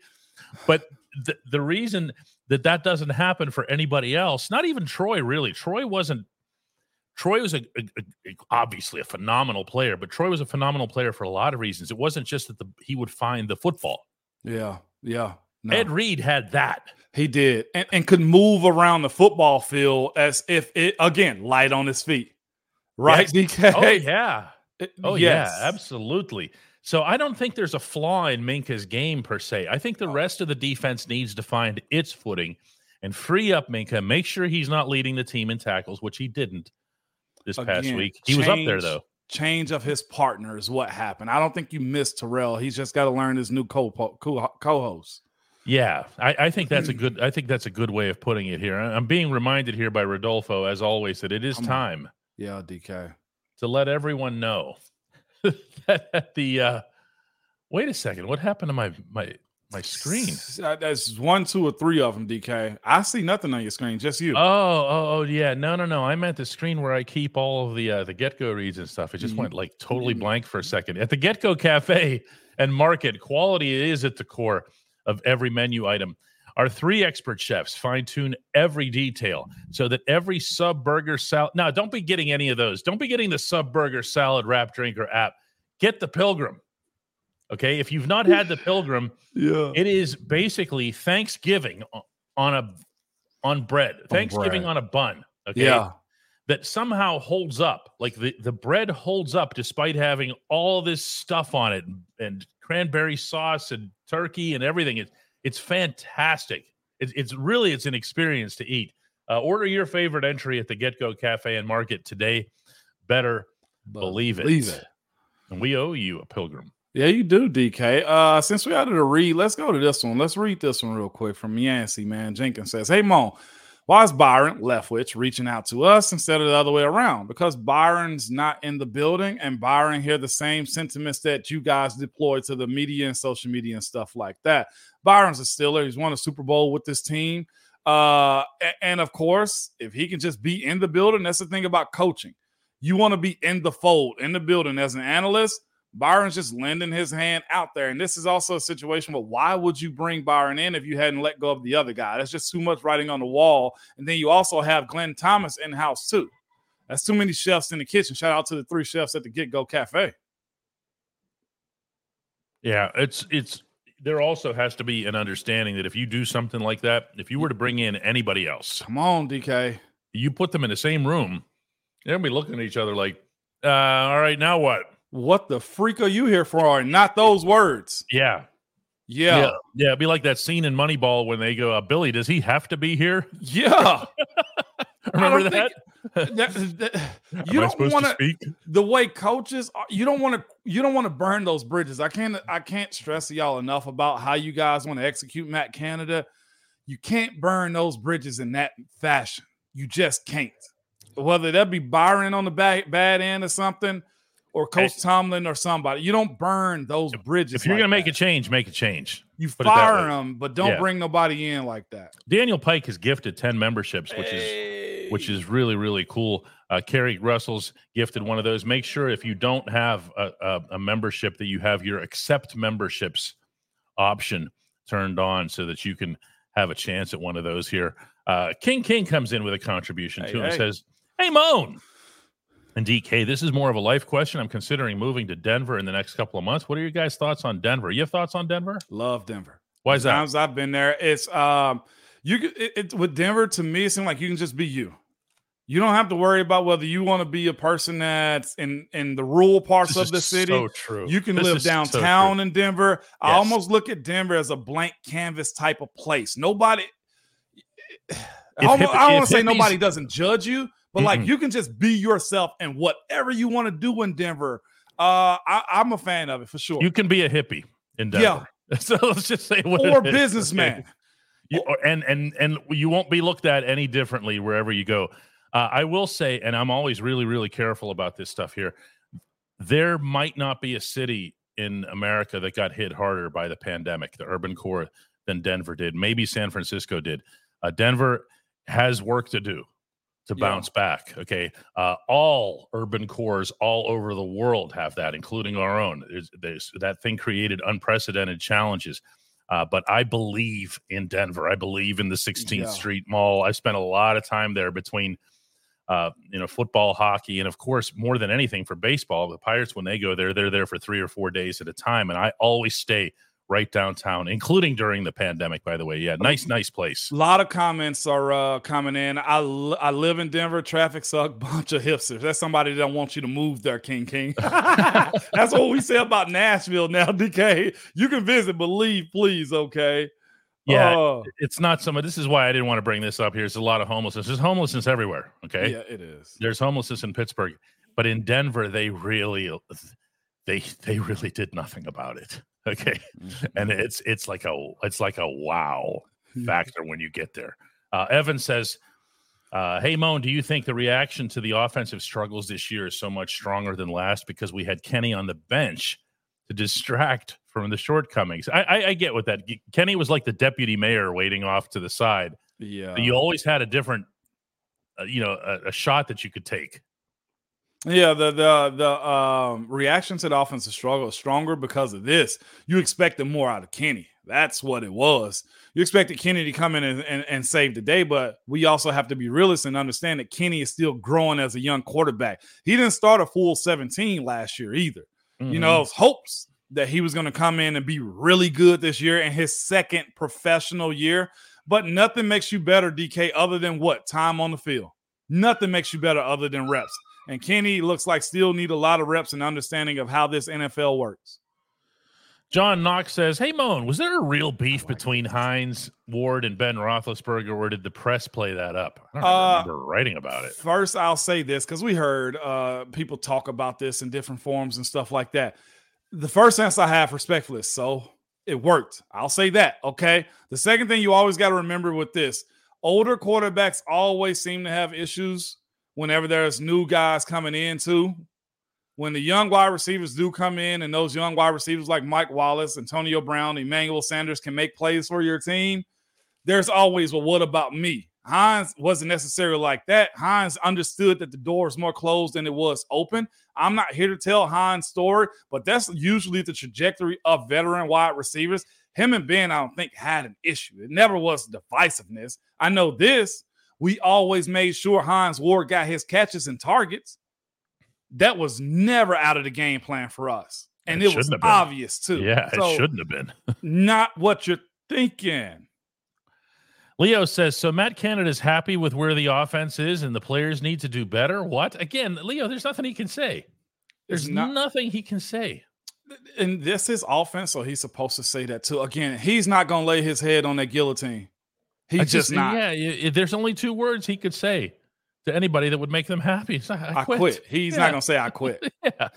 But the, the reason that that doesn't happen for anybody else, not even Troy, really. Troy wasn't. Troy was a, a, a, obviously a phenomenal player, but Troy was a phenomenal player for a lot of reasons. It wasn't just that the, he would find the football. Yeah, yeah. No. Ed Reed had that. He did, and, and could move around the football field as if it again light on his feet, right? Yes. DK. Oh yeah, oh yes. yeah, absolutely. So I don't think there's a flaw in Minkah's game per se. I think the rest of the defense needs to find its footing and free up Minkah. Make sure he's not leading the team in tackles, which he didn't this Again, past week. He change, was up there though. Change of his partner is what happened. I don't think you missed Terrell. He's just got to learn his new co co-host. Yeah, I, I, think that's a good. I think that's a good way of putting it here. I'm being reminded here by Rodolfo, as always, that it is time. Yeah, DK, to let everyone know <laughs> that the. Uh, wait a second, what happened to my my my screen? That's one, two, or three of them. DK, I see nothing on your screen, just you. Oh, oh, oh, yeah. No, no, no. I meant the screen where I keep all of the uh, the Get Go reads and stuff. It just mm-hmm. went like totally mm-hmm. blank for a second. At the Get Go Cafe and Market, quality is at the core of every menu item. Our three expert chefs fine tune every detail so that every sub burger salad. Now, don't be getting any of those. Don't be getting the sub burger salad wrap drinker app. Get the Pilgrim. Okay. If you've not had the <laughs> Pilgrim, yeah, it is basically Thanksgiving on a on bread. On Thanksgiving bread. on a bun. Okay. Yeah. That somehow holds up. Like the, the bread holds up despite having all this stuff on it and, and cranberry sauce and turkey and everything. It's it's fantastic. It's, it's really it's an experience to eat. Uh, order your favorite entry at the Get Go Cafe and Market today. Better believe, believe it. it. And we owe you a pilgrim. Yeah, you do, DK. Uh, since we added a read, let's go to this one. Let's read this one real quick from Yancey, man. Jenkins says, Hey Mo, why is Byron Leftwich reaching out to us instead of the other way around? Because Byron's not in the building, and Byron hear the same sentiments that you guys deploy to the media and social media and stuff like that. Byron's a Steeler. He's won a Super Bowl with this team. Uh, and of course, if he can just be in the building, that's the thing about coaching. You want to be in the fold, in the building as an analyst Byron's just lending his hand out there. And this is also a situation where why would you bring Byron in if you hadn't let go of the other guy? That's just too much writing on the wall. And then you also have Glenn Thomas in house too. That's too many chefs in the kitchen. Shout out to the three chefs at the Get Go Cafe. Yeah, it's it's there also has to be an understanding that if you do something like that, if you were to bring in anybody else, come on, DK, you put them in the same room, they'll be looking at each other like, uh, all right, now what? What the freak are you here for? Not those words. Yeah. Yeah. Yeah. yeah it'd be like that scene in Moneyball when they go, uh, Billy, does he have to be here? Yeah. <laughs> Remember that? that, that <laughs> you don't want to the way coaches you don't want to you don't want to burn those bridges. I can't I can't stress y'all enough about how you guys want to execute Matt Canada. You can't burn those bridges in that fashion. You just can't. Whether that be Byron on the bad, bad end or something, or Coach hey, Tomlin or somebody. You don't burn those bridges. If you're like going to make a change, make a change. You Put fire them, but don't yeah. bring nobody in like that. Daniel Pike has gifted 10 memberships, which hey. is which is really really cool. Uh, Kerry Russell's gifted one of those. Make sure if you don't have a, a, a membership that you have your accept memberships option turned on so that you can have a chance at one of those here. Uh, King King comes in with a contribution hey, too and says, "Hey Moan, and DK, this is more of a life question. I'm considering moving to Denver in the next couple of months. What are your guys' thoughts on Denver? You have thoughts on Denver? Love Denver. Why is that? Times I've been there, it's um, you it, it, with Denver. To me, it seems like you can just be you. You don't have to worry about whether you want to be a person that's in in the rural parts This of the city. So true. You can This live is so downtown in Denver. I almost look at Denver as a blank canvas type of place. Nobody. I, <sighs> If almost, hip- I don't want to say nobody doesn't judge you, but like Mm-mm. you can just be yourself and whatever you want to do in Denver. Uh, I, I'm a fan of it for sure. You can be a hippie in Denver. Yeah. <laughs> So let's just say what or businessman. You, and and and you won't be looked at any differently wherever you go. Uh, I will say, and I'm always really really careful about this stuff here. There might not be a city in America that got hit harder by the pandemic, the urban core, than Denver did. Maybe San Francisco did. Uh, Denver has work to do to Yeah. bounce back. Okay, uh, all urban cores all over the world have that, including our own. There's, there's, that thing created unprecedented challenges. Uh, but I believe in Denver. I believe in the 16th Yeah. Street Mall. I spent a lot of time there between, uh, you know, football, hockey, and of course, more than anything for baseball. The Pirates, when they go there, they're there for three or four days at a time, and I always stay right downtown, including during the pandemic. By the way, yeah, nice, nice place. A lot of comments are uh, coming in. I, I live in Denver. Traffic suck. <laughs> Bunch of hipsters. That's somebody that don't want you to move there, King King. <laughs> <laughs> That's what we say about Nashville now, DK. You can visit, but leave, please. Okay. Yeah, Uh, it's not some. This is why I didn't want to bring this up here. There's a lot of homelessness. There's homelessness everywhere. Okay, yeah, it is. there's homelessness in Pittsburgh, but in Denver, they really, they they really did nothing about it. Okay, and it's it's like a it's like a wow factor when you get there. Uh, Evan says, uh, "Hey Moan, do you think the reaction to the offensive struggles this year is so much stronger than last because we had Kenny on the bench to distract from the shortcomings?" I, I, I get what that. Kenny was like the deputy mayor waiting off to the side. Yeah. But you always had a different, uh, you know, a, a shot that you could take. Yeah, the the the um, reaction to the offensive struggle is stronger because of this. You expected more out of Kenny. That's what it was. You expected Kenny to come in and, and, and save the day, but we also have to be realistic and understand that Kenny is still growing as a young quarterback. He didn't start a full 17 last year either. Mm-hmm. You know, it was hopes that he was going to come in and be really good this year in his second professional year. But nothing makes you better, DK, other than what? Time on the field. Nothing makes you better other than reps. And Kenny looks like still need a lot of reps and understanding of how this NFL works. John Knox says, "Hey Moan, was there a real beef between Hines Ward and Ben Roethlisberger, or did the press play that up? I don't Uh, remember writing about it. First, I'll say this because we heard uh, people talk about this in different forums and stuff like that. The first answer I have, respectfully, is so it worked. I'll say that. Okay. The second thing you always got to remember with this older quarterbacks always seem to have issues whenever there's new guys coming in, too. When the young wide receivers do come in, and those young wide receivers like Mike Wallace, Antonio Brown, Emmanuel Sanders can make plays for your team, there's always, well, what about me? Hines wasn't necessarily like that. Hines understood that the door was more closed than it was open. I'm not here to tell Hines' story, but that's usually the trajectory of veteran wide receivers. Him and Ben, I don't think, had an issue. It never was divisiveness. I know this. We always made sure Hines Ward got his catches and targets. That was never out of the game plan for us. And It it, was shouldn't have been. obvious too. Yeah, So, it shouldn't have been." <laughs> Not what you're thinking. Leo says, "So Matt Canada's happy with where the offense is, and the players need to do better." What again, Leo? There's nothing he can say. There's not- nothing he can say. and this is offense, so he's supposed to say that too. Again, he's not gonna lay his head on that guillotine. He's I just, not. Yeah, there's only two words he could say to anybody that would make them happy. Like, I, I quit. He's Yeah. not gonna say I quit. <laughs> yeah,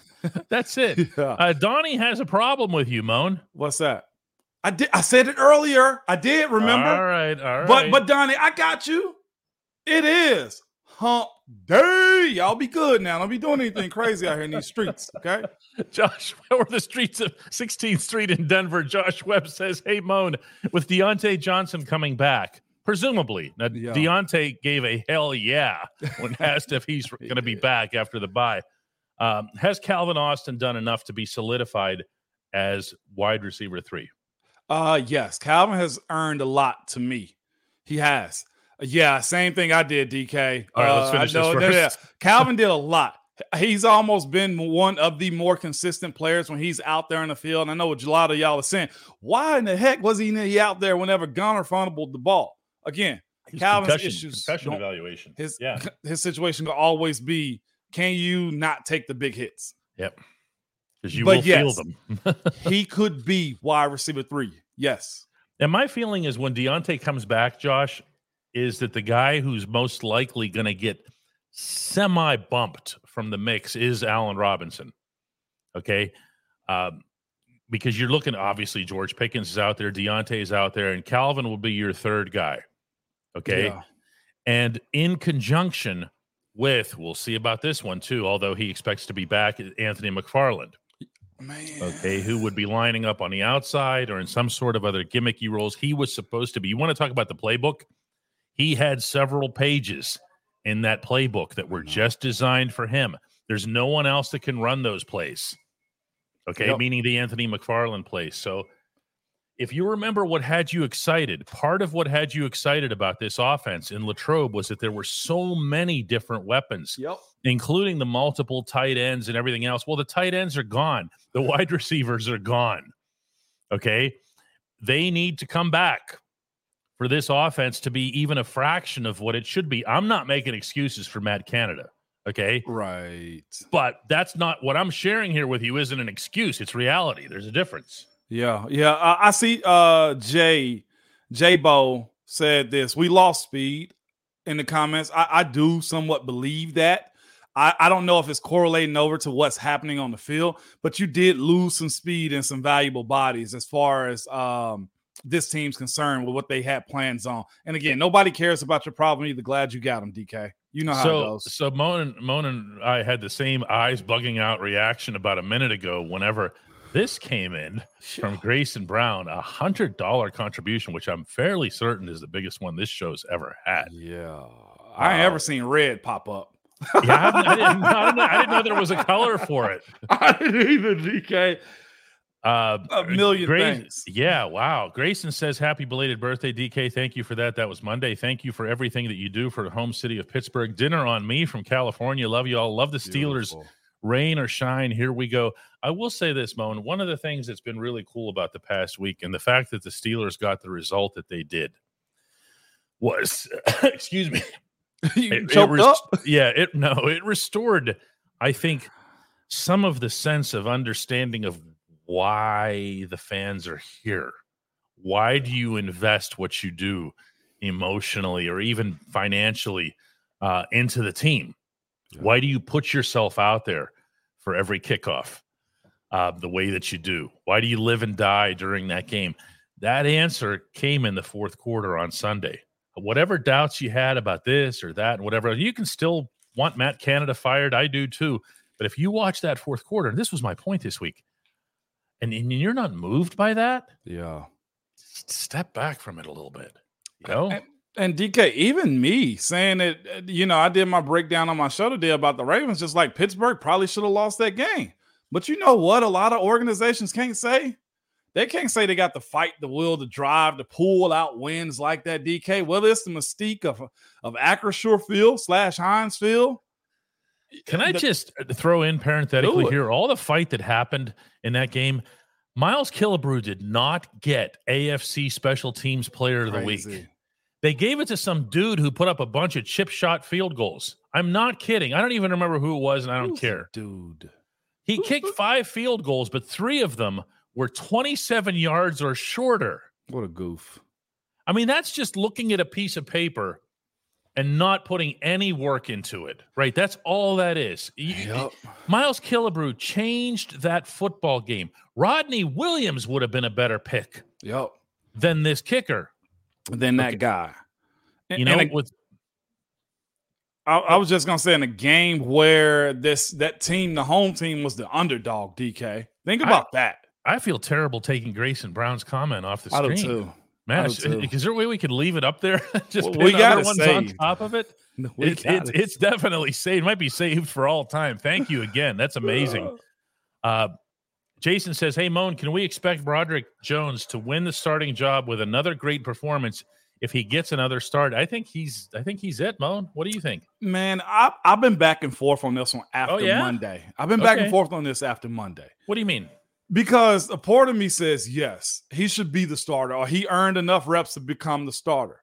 that's it. <laughs> Yeah. Uh, Donnie has a problem with you, Moan. What's that? I did. I said it earlier. I did. Remember? All right, all right. But but Donnie, I got you. It is hump day. Y'all be good now. Don't be doing anything crazy out here in these streets. Okay. <laughs> Josh, where or the streets of 16th Street in Denver, Josh Webb says, Hey, Moan, with Diontae Johnson coming back, presumably. Now, Yeah. Diontae gave a hell yeah when <laughs> asked if he's going to be back after the bye. Um, has Calvin Austin done enough to be solidified as wide receiver three? Uh yes, Calvin has earned a lot to me. He has. Yeah, same thing I did, DK. All right, let's Uh, finish I this know- first. Calvin did a lot. he's almost been one of the more consistent players when he's out there in the field. And I know what a lot of y'all are saying. Why in the heck was he out there whenever Gunner fumbled the ball? Again, His Calvin's concussion, issues concussion evaluation. his yeah, <laughs> his situation will always be can you not take the big hits? yep. Because you But will feel them. <laughs> <laughs> he could be wide receiver three. Yes. And my feeling is when Diontae comes back, Josh, is that the guy who's most likely going to get semi bumped from the mix is Allen Robinson. Okay. Um, because you're looking, obviously, George Pickens is out there, Diontae is out there, and Calvin will be your third guy. Okay. Yeah. And in conjunction with, we'll see about this one too, although he expects to be back, Anthony McFarland Man. okay, who would be lining up on the outside or in some sort of other gimmicky roles. He was supposed to be. You want to talk about the playbook? He had several pages in that playbook that were mm-hmm. just designed for him. There's no one else that can run those plays. Okay, Yep. meaning the Anthony McFarland plays. So if you remember what had you excited, part of what had you excited about this offense in Latrobe was that there were so many different weapons Yep. including the multiple tight ends and everything else. Well, the tight ends are gone. The wide <laughs> receivers are gone. Okay. They need to come back for this offense to be even a fraction of what it should be. I'm not making excuses for Matt Canada. Okay. Right. But that's not what I'm sharing here with you, isn't an excuse. It's reality. There's a difference. Yeah, yeah. Uh, I see. Uh, Jay J Bo said this. We lost speed in the comments. I, I do somewhat believe that. I, I don't know if it's correlating over to what's happening on the field, but you did lose some speed and some valuable bodies as far as um this team's concerned with what they had plans on. And again, nobody cares about your problem either. Glad you got them, DK. You know how it so, goes. so Moan, Moan and I had the same eyes bugging out reaction about a minute ago whenever this came in from Grayson Brown, a hundred dollar contribution, which I'm fairly certain is the biggest one this show's ever had. Yeah, I ain't ever seen red pop up. Yeah, I, I didn't, I, didn't, I didn't know there was a <laughs> color for it. I didn't even, DK. Uh, A million Gra- things. Yeah, wow. Grayson says, Happy belated birthday, DK. Thank you for that. That was Monday. Thank you for everything that you do for the home city of Pittsburgh. Dinner on me from California. Love you all. Love the Steelers. Beautiful. rain or shine, here we go. I will say this, Moan. One of the things that's been really cool about the past week and the fact that the Steelers got the result that they did was, <coughs> excuse me, <laughs> you it- it choked res- up. yeah, it no, it restored, I think, some of the sense of understanding of why the fans are here. Why do you invest what you do emotionally or even financially uh, into the team? Why do you put yourself out there for every kickoff uh, the way that you do? Why do you live and die during that game? That answer came in the fourth quarter on Sunday. Whatever doubts you had about this or that and whatever, you can still want Matt Canada fired. I do too. But if you watch that fourth quarter, and this was my point this week, and, and you're not moved by that, Yeah. step back from it a little bit. You know? And, and DK, even me saying that, uh, you know, I did my breakdown on my show today about the Ravens, just like Pittsburgh probably should have lost that game. But you know what? A lot of organizations can't say. They can't say they got the fight, the will, the drive, to pull out wins like that, DK. Whether it's the mystique of, of Acrisure Field slash Heinz Field. Can I the- just throw in parenthetically here all the fight that happened in that game? Miles Killebrew did not get AFC Special Teams Player of the Week. They gave it to some dude who put up a bunch of chip shot field goals. I'm not kidding. I don't even remember who it was, and I don't Who's care. Dude. He kicked <laughs> five field goals, but three of them were 27 yards or shorter. What a goof. I mean, that's just looking at a piece of paper and not putting any work into it, right? That's all that is. Yep. Miles Killebrew changed that football game. Rodney Williams would have been a better pick Yep. than this kicker. than that Okay. guy. And- You know, a- with I, I was just gonna say in a game where this that team, the home team, was the underdog. DK, think I- about that. I feel terrible taking Grayson Brown's comment off the I do screen. Too. Man, is, is there a way we could leave it up there? <laughs> Just Well, pin we got other it ones on top of it. <laughs> We It's, it's, it. it's definitely saved. It might be saved for all time. Thank you again. That's amazing. <laughs> Uh, Jason says, "Hey Moan, can we expect Broderick Jones to win the starting job with another great performance if he gets another start, I think he's I think he's it, Moan. What do you think? Man, I, I've been back and forth on this one after Oh, yeah? Monday. I've been back Okay. and forth on this after Monday What do you mean? Because a part of me says yes, he should be the starter, or he earned enough reps to become the starter,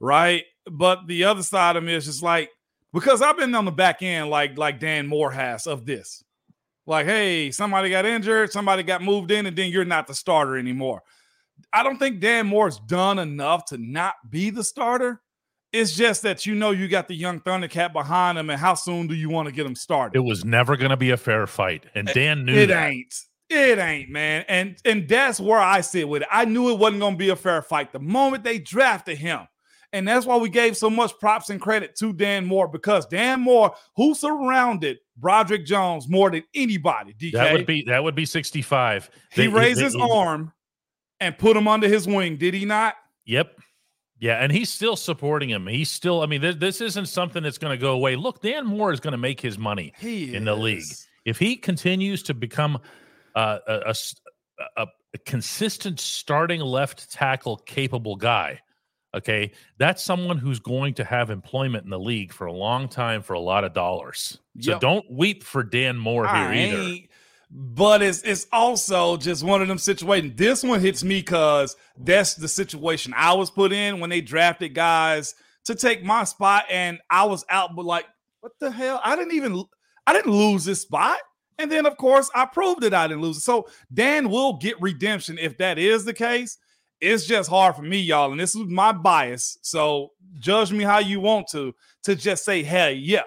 right? But the other side of me is just like because I've been on the back end, like like Dan Moore has of this. Like, hey, somebody got injured, somebody got moved in, and then you're not the starter anymore. I don't think Dan Moore's done enough to not be the starter. It's just that you know you got the young Thundercat behind him, and how soon do you want to get him started? It was never going to be a fair fight, and Dan knew It that. ain't. It ain't, man. And and that's where I sit with it. I knew it wasn't gonna be a fair fight the moment they drafted him. And that's why we gave so much props and credit to Dan Moore because Dan Moore, who surrounded Broderick Jones more than anybody, DK, That would be that would be sixty five. he raised his arm and put him under his wing, did he not? Yep. Yeah, and he's still supporting him. He's still. I mean, this, this isn't something that's going to go away. Look, Dan Moore is going to make his money He in the league. if he continues to become uh, a, a a- consistent starting left tackle capable guy, okay, that's someone who's going to have employment in the league for a long time for a lot of dollars. So Yep. don't weep for Dan Moore here either. But it's it's also just one of them situations. This one hits me because that's the situation I was put in when they drafted guys to take my spot, and I was out. But like, what the hell? I didn't even I didn't lose this spot. And then of course I proved that I didn't lose it. So Dan will get redemption if that is the case. It's just hard for me, y'all, and this is my bias. So judge me how you want to to just say, hey, yeah,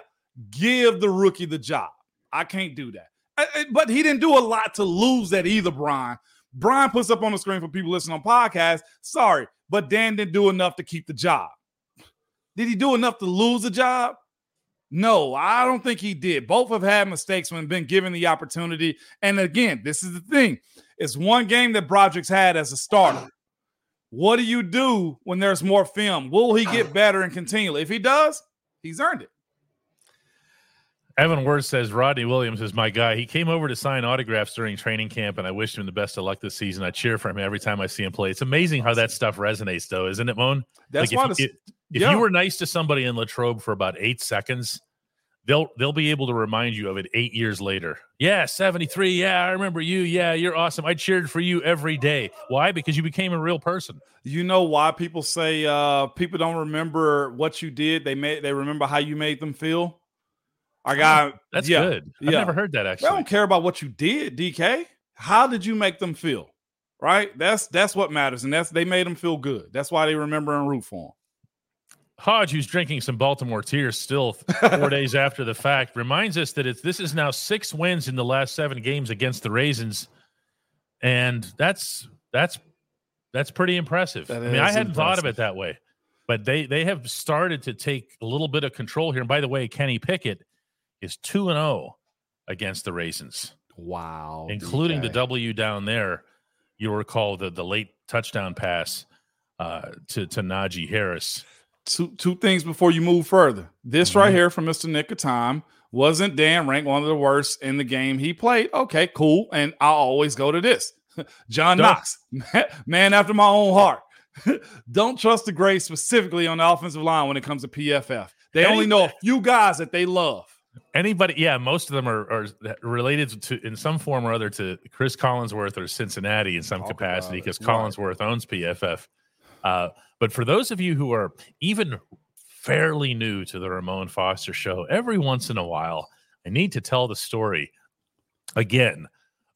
give the rookie the job. I can't do that. But he didn't do a lot to lose that either, Brian. Brian puts up on the screen for people listening on podcasts. Sorry, but Dan didn't do enough to keep the job. Did he do enough to lose the job? No, I don't think he did. Both have had mistakes when been given the opportunity. And again, this is the thing: it's one game that Broderick's had as a starter. What do you do when there's more film? Will he get better and continue? If he does, he's earned it. Evan Word says Rodney Williams is my guy. He came over to sign autographs during training camp, and I wished him the best of luck this season. I cheer for him every time I see him play. It's amazing how that stuff resonates, though, isn't it, Moan? That's Like, if, you, if yeah. you were nice to somebody in Latrobe for about eight seconds, they'll they'll be able to remind you of it eight years later. Yeah, seventy three. Yeah, I remember you. Yeah, you're awesome. I cheered for you every day. Why? Because you became a real person. You know why people say uh people don't remember what you did? They made they remember how you made them feel. I got That's yeah, good. I've yeah. never heard that They actually. don't care about what you did, DK. How did you make them feel? Right? That's that's what matters, and that's they made them feel good. That's why they remember and root for Hodge, who's drinking some Baltimore tears still <laughs> four days after the fact, reminds us that it's this is now six wins in the last seven games against the Raisins, and that's that's that's pretty impressive. That I mean, I hadn't thought of it that way, but they they have started to take a little bit of control here. And by the way, Kenny Pickett is two and zero against the Raisins. Wow, including the W down there. You'll recall the the late touchdown pass uh, to to Najee Harris. two two things before you move further. This Mm-hmm. right here from Mr. Nick of Time wasn't Dan ranked one of the worst in the game he played. Okay, cool. And I'll always go to this. <laughs> John Don't- Knox, <laughs> man after my own heart. <laughs> Don't trust the grade specifically on the offensive line when it comes to PFF. They only know a few guys that they love. Anybody, yeah, most of them are, are related to in some form or other to Chris Collinsworth or Cincinnati in some Talk capacity because Right. Collinsworth owns PFF. Uh, but for those of you who are even fairly new to the Ramon Foster show, every once in a while, I need to tell the story again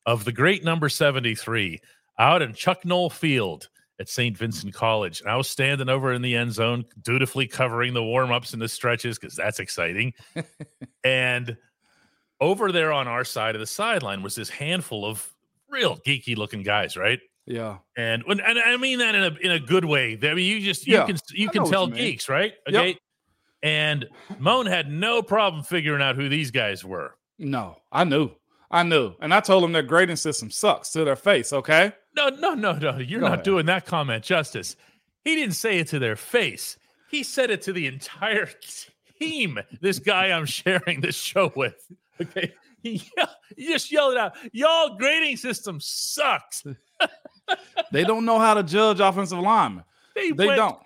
of the great number 73 out in Chuck Noll Field at St. Vincent College. And I was standing over in the end zone, dutifully covering the warm ups and the stretches because that's exciting. <laughs> and over there on our side of the sideline was this handful of real geeky looking guys, right? Yeah. And when and I mean that in a in a good way. I mean, you just you Yeah, can you I can tell you geeks, right? Yep. Okay. And Moan had no problem figuring out who these guys were. No, I knew. I knew. And I told them their grading system sucks to their face. Okay. No, no, no, no. You're Go not ahead. doing that comment justice. He didn't say it to their face. He said it to the entire team. This guy I'm sharing this show with. Okay. He, he just yelled it out. Y'all grading system sucks. <laughs> They don't know how to judge offensive linemen. They, They don't.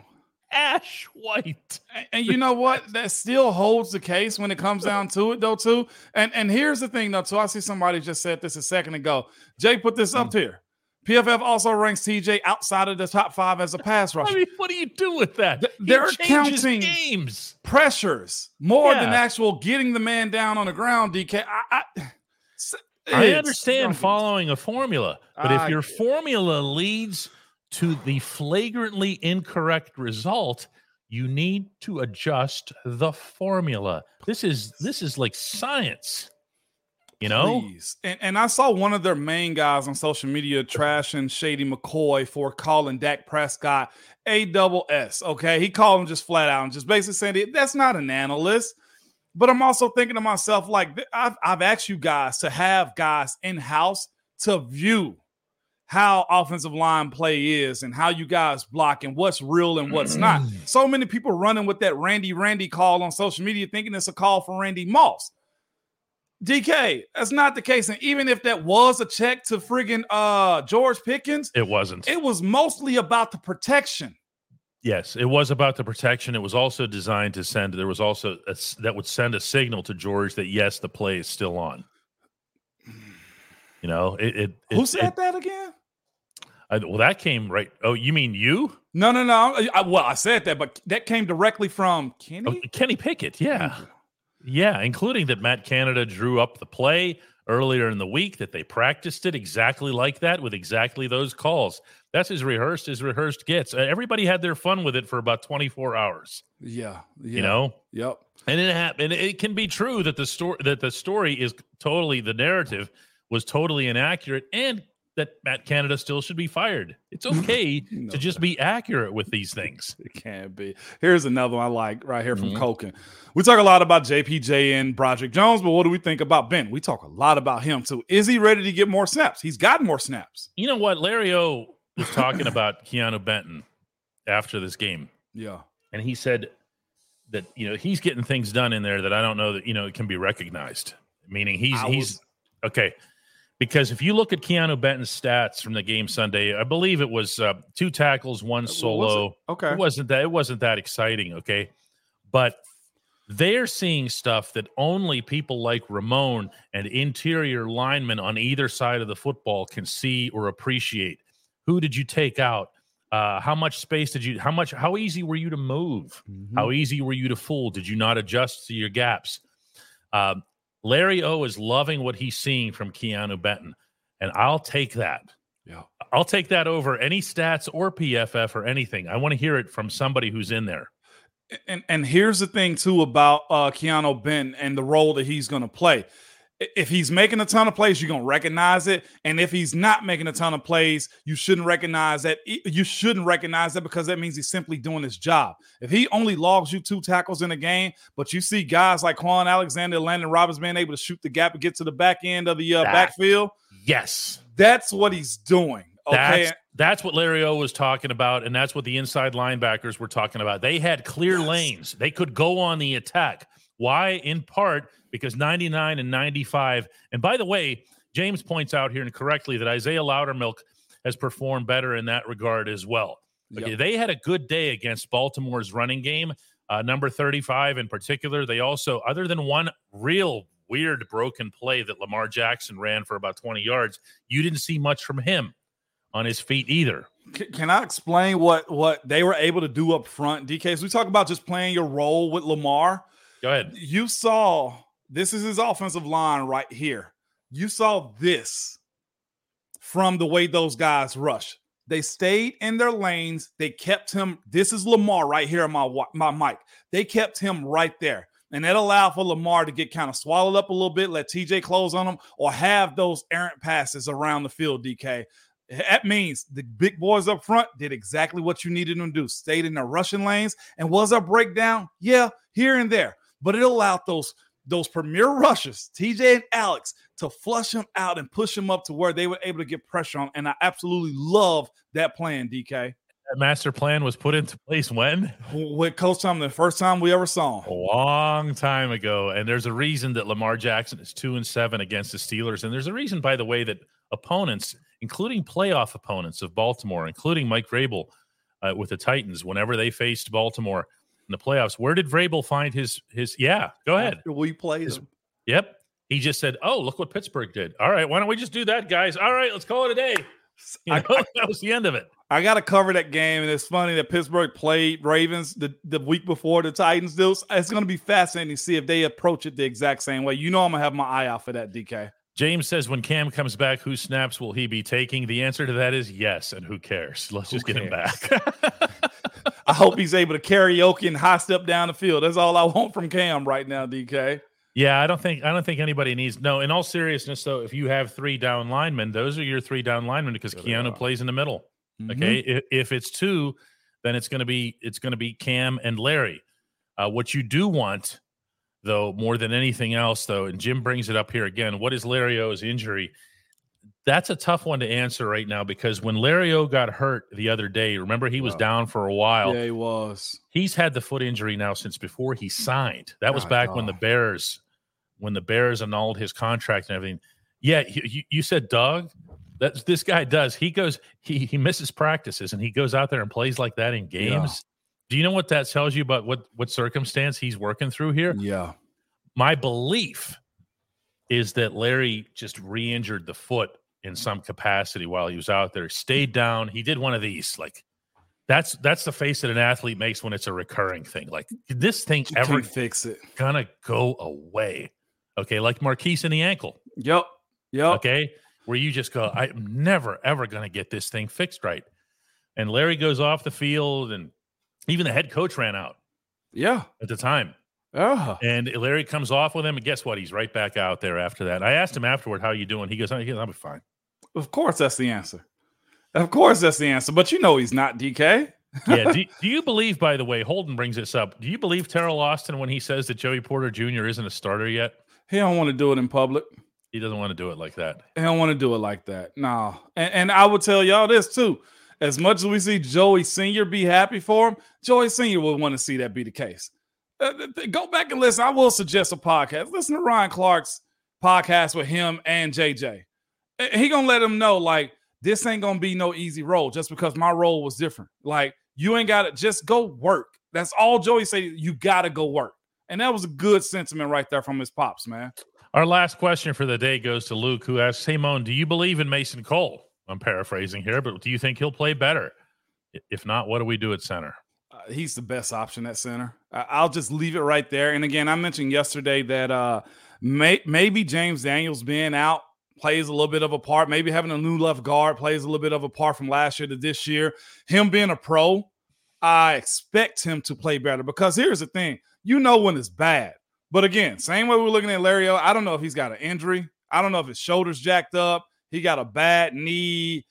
ash white. And, and you know what? That still holds the case when it comes down to it, though. Too. And and here's the thing, though. Too. I see somebody just said this a second ago. Jay put this up hmm. here. PFF also ranks TJ outside of the top five as a pass rusher. I mean, what do you do with that? Th- they're counting- games. Pressures more than actual getting the man down on the ground. DK, I it's- understand following a formula, but if your formula leads to the flagrantly incorrect result, you need to adjust the formula. This is this is like science. You know? Please. And, and I saw one of their main guys on social media trashing Shady McCoy for calling Dak Prescott a double S. Okay. He called him just flat out and just basically saying that that's not an analyst. But I'm also thinking to myself, like, I've, I've asked you guys to have guys in house to view how offensive line play is and how you guys block and what's real and what's not. Mm. So many people running with that Randy Randy call on social media thinking it's a call for Randy Moss. DK, that's not the case. And even if that was a check to friggin' uh George Pickens, It wasn't. it was mostly about the protection. Yes, it was about the protection. It was also designed to send. There was also a that would send a signal to George that yes, the play is still on. You know, it. it Who it- said it- that again? I- well, that came right. Oh, you mean you? No, no, no. I, I- well, I said that, but that came directly from Kenny. Oh, Kenny Pickett. Yeah, yeah, including that Matt Canada drew up the play earlier in the week. That they practiced it exactly like that with exactly those calls. That's as rehearsed as rehearsed gets. Uh, Everybody had their fun with it for about twenty four hours. Yeah, yeah. You know. Yep. And it happened. It can be true that the story that the story is totally the narrative was totally inaccurate, and that Matt Canada still should be fired. It's <laughs> okay No. to just be accurate with these things. <laughs> It can't be. Here's another one I like right here from. Mm-hmm. Koken. We talk a lot about JPJ and Broderick Jones, but what do we think about Ben? We talk a lot about him too. Is he ready to get more snaps? He's gotten more snaps. You know what? Larry O was <laughs> talking about Keanu Benton after this game, Yeah. and he said that you know he's getting things done in there that I don't know that you know it can be recognized. Meaning he's I he's was- okay. Because if you look at Keanu Benton's stats from the game Sunday, I believe it was uh, two tackles, one solo. Okay. It wasn't that it wasn't that exciting, okay? But they're seeing stuff that only people like Ramon and interior linemen on either side of the football can see or appreciate. Who did you take out? Uh, how much space did you? How much? How easy were you to move? Mhm. How easy were you to fool? Did you not adjust to your gaps? Um, Larry O is loving what he's seeing from Keanu Benton, and I'll take that. Yeah. I'll take that over any stats or PFF or anything. I want to hear it from somebody who's in there. and and here's the thing too about uh Keanu Benton and the role that he's going to play. If he's making a ton of plays, you're going to recognize it, and if he's not making a ton of plays, you shouldn't recognize that. You shouldn't recognize that because that means he's simply doing his job. If he only logs you two tackles in a game, but you see guys like Kwon Alexander, Elandon Roberts being able to shoot the gap and get to the back end of the uh, That- backfield, Yes. that's what he's doing. Okay, That's, that's what Larry O was talking about, and that's what the inside linebackers were talking about. They had clear Yes. lanes. They could go on the attack. Why? In part because 99 and 95. And by the way, James points out here incorrectly that Isaiah Loudermilk has performed better in that regard as well. Okay, Yep. they had a good day against Baltimore's running game, uh, number 35 in particular. They also, other than one real weird broken play that Lamar Jackson ran for about 20 yards, you didn't see much from him on his feet either. Can I explain what what they were able to do up front, DK? So we talk about just playing your role with Lamar. Go ahead. You saw this is his offensive line right here. You saw this from the way those guys rush. They stayed in their lanes. They kept him. This is Lamar right here on my my mic. They kept him right there. And that allowed for Lamar to get kind of swallowed up a little bit, let TJ close on him, or have those errant passes around the field, DK. That means the big boys up front did exactly what you needed them to do. Stayed in their rushing lanes. And was a breakdown? Yeah, here and there. But it allowed those those premier rushers, TJ and Alex, to flush him out and push him up to where they were able to get pressure on. And I absolutely love that plan, DK. That master plan was put into place when? With Coach Tomlin, the first time we ever saw him. A long time ago. And there's a reason that Lamar Jackson is two and seven against the Steelers. And there's a reason, by the way, that opponents, including playoff opponents of Baltimore, including Mike Vrabel, uh, with the Titans whenever they faced Baltimore in the playoffs. Where did Vrabel find his his? Yeah, go ahead. After we played His- them. Yep. He just said, "Oh, look what Pittsburgh did." All right, why don't we just do that, guys? All right, let's call it a day. You I- know, <laughs> that was the end of it. I got to cover that game, and it's funny that Pittsburgh played Ravens the, the week before the Titans do. It's going to be fascinating to see if they approach it the exact same way. You know, I'm gonna have my eye out for that, DK. James says, "When Cam comes back, who snaps will he be taking?" The answer to that is yes, and who cares? Let's Who just get him back. <laughs> I hope he's able to karaoke and high step down the field. That's all I want from Cam right now, DK. Yeah, I don't think I don't think anybody needs no. In all seriousness, though, if you have three down linemen, those are your three down linemen because Yeah, Keanu plays in the middle. Mhm. Okay, if, if it's two, then it's going to be it's going to be Cam and Larry. Uh, what you do want, though, more than anything else, though, and Jim brings it up here again. What is Larry O's injury? That's a tough one to answer right now because when Larry O got hurt the other day, remember he was Wow. down for a while Yeah, he was. he's had the foot injury now since before he signed. That was Oh, back when the. Bears, when the Bears annulled his contract and everything. Yeah, you, you- said Doug. That's this guy does. He goes, he he misses practices and he goes out there and plays like that in games. Do you know what that tells you about what what circumstance he's working through here? Yeah. My belief is that Larry just re-injured the foot in some capacity while he was out there. Stayed down. He did one of these like. That's that's the face that an athlete makes when it's a recurring thing. Like this thing You ever fix it. gonna go away? Okay, like Marquise in the ankle. Yep. Yep. Okay, where you just go, I'm never ever gonna get this thing fixed right. And Larry goes off the field, and even the head coach ran out Yeah. at the time. Yeah. And Larry comes off with him, and guess what? He's right back out there after that. I asked him afterward, "How you doing?" He goes, "Oh, "I'll be fine." Of course, that's the answer. Of course, that's the answer. But you know he's not DK. Yeah. <laughs> do, do you believe, by the way, Holden brings this up? Do you believe Teryl Austin when he says that Joey Porter Jr. isn't a starter yet? He don't want to do it in public. He doesn't want to do it like that. He don't want to do it like that. No. And, and I will tell y'all this too. As much as we see Joey Sr. be happy for him, Joey Sr. would want to see that be the case. Uh, go back and listen. I will suggest a podcast. Listen to Ryan Clark's podcast with him and JJ. He gonna let him know like this ain't gonna be no easy role just because my role was different. Like you ain't got to just go work. That's all Joey say. You got to go work, and that was a good sentiment right there from his pops, man. Our last question for the day goes to Luke, who asks, Hey, Moan, do you believe in Mason Cole? I'm paraphrasing here, but do you think he'll play better? If not, what do we do at center? Uh, he's the best option at center. I- I'll just leave it right there. And again, I mentioned yesterday that uh, may- maybe James Daniels being out plays a little bit of a part. Maybe having a new left guard plays a little bit of a part from last year to this year. Him being a pro, I expect him to play better because here's the thing: you know when it's bad. But again, same way we're looking at Larry O, I don't know if he's got an injury. I don't know if his shoulder's jacked up. He got a bad knee.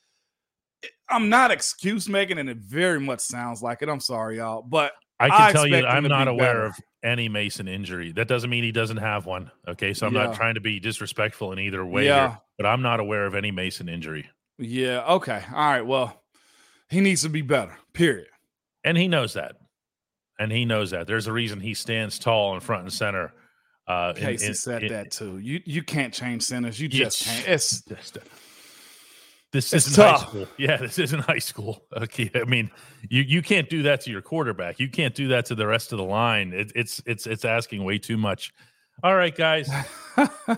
I'm not excuse making, and it very much sounds like it. I'm sorry, y'all, but I can I tell you I'm not be aware better. of any Mason injury. That doesn't mean he doesn't have one. Okay. So I'm Yeah. not trying to be disrespectful in either way Yeah. here, but I'm not aware of any Mason injury. yeah, okay, all right. Well, he needs to be better. Period. And he knows that. And he knows that. There's a reason he stands tall in front and center. Uh, Casey in- said in- that too. You you can't change centers. You just can't. It's Just, uh, this It's isn't high tough. school. Yeah, this isn't high school. <laughs> Okay, I mean, you you can't do that to your quarterback. You can't do that to the rest of the line. It, it's it's it's asking way too much. All right, guys. <laughs>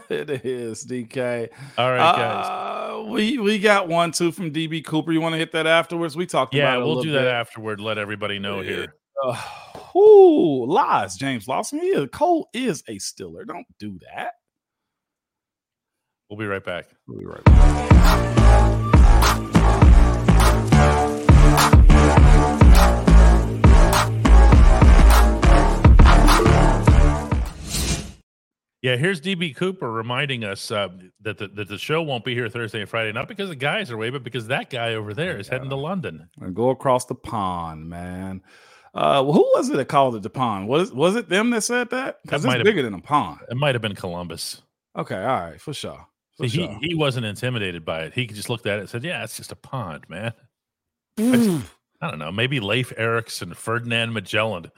it is DK. All right, guys. Uh, we we got one too from DB Cooper. You want to hit that afterwards? We talked yeah, about it. we'll do that afterward. Let everybody know Yeah. here. <sighs> Uh, whoo, lies, James Lawson. Is, Cole is a Stiller. Don't do that. We'll be right back. We'll be right back. Yeah, here's DB Cooper reminding us uh, that the, that the show won't be here Thursday and Friday, not because the guys are away, but because that guy over there is heading to London. And go across the pond, man. Uh, well, who was it that called it the pond? Was was it them that said that? Because it's bigger than a pond. It might have been Columbus. Okay, all right, for sure. For See, sure. he, he wasn't intimidated by it. He just looked at it and said, Yeah, it's just a pond, man. Mm. I don't know. Maybe Leif Erikson, Ferdinand Magellan.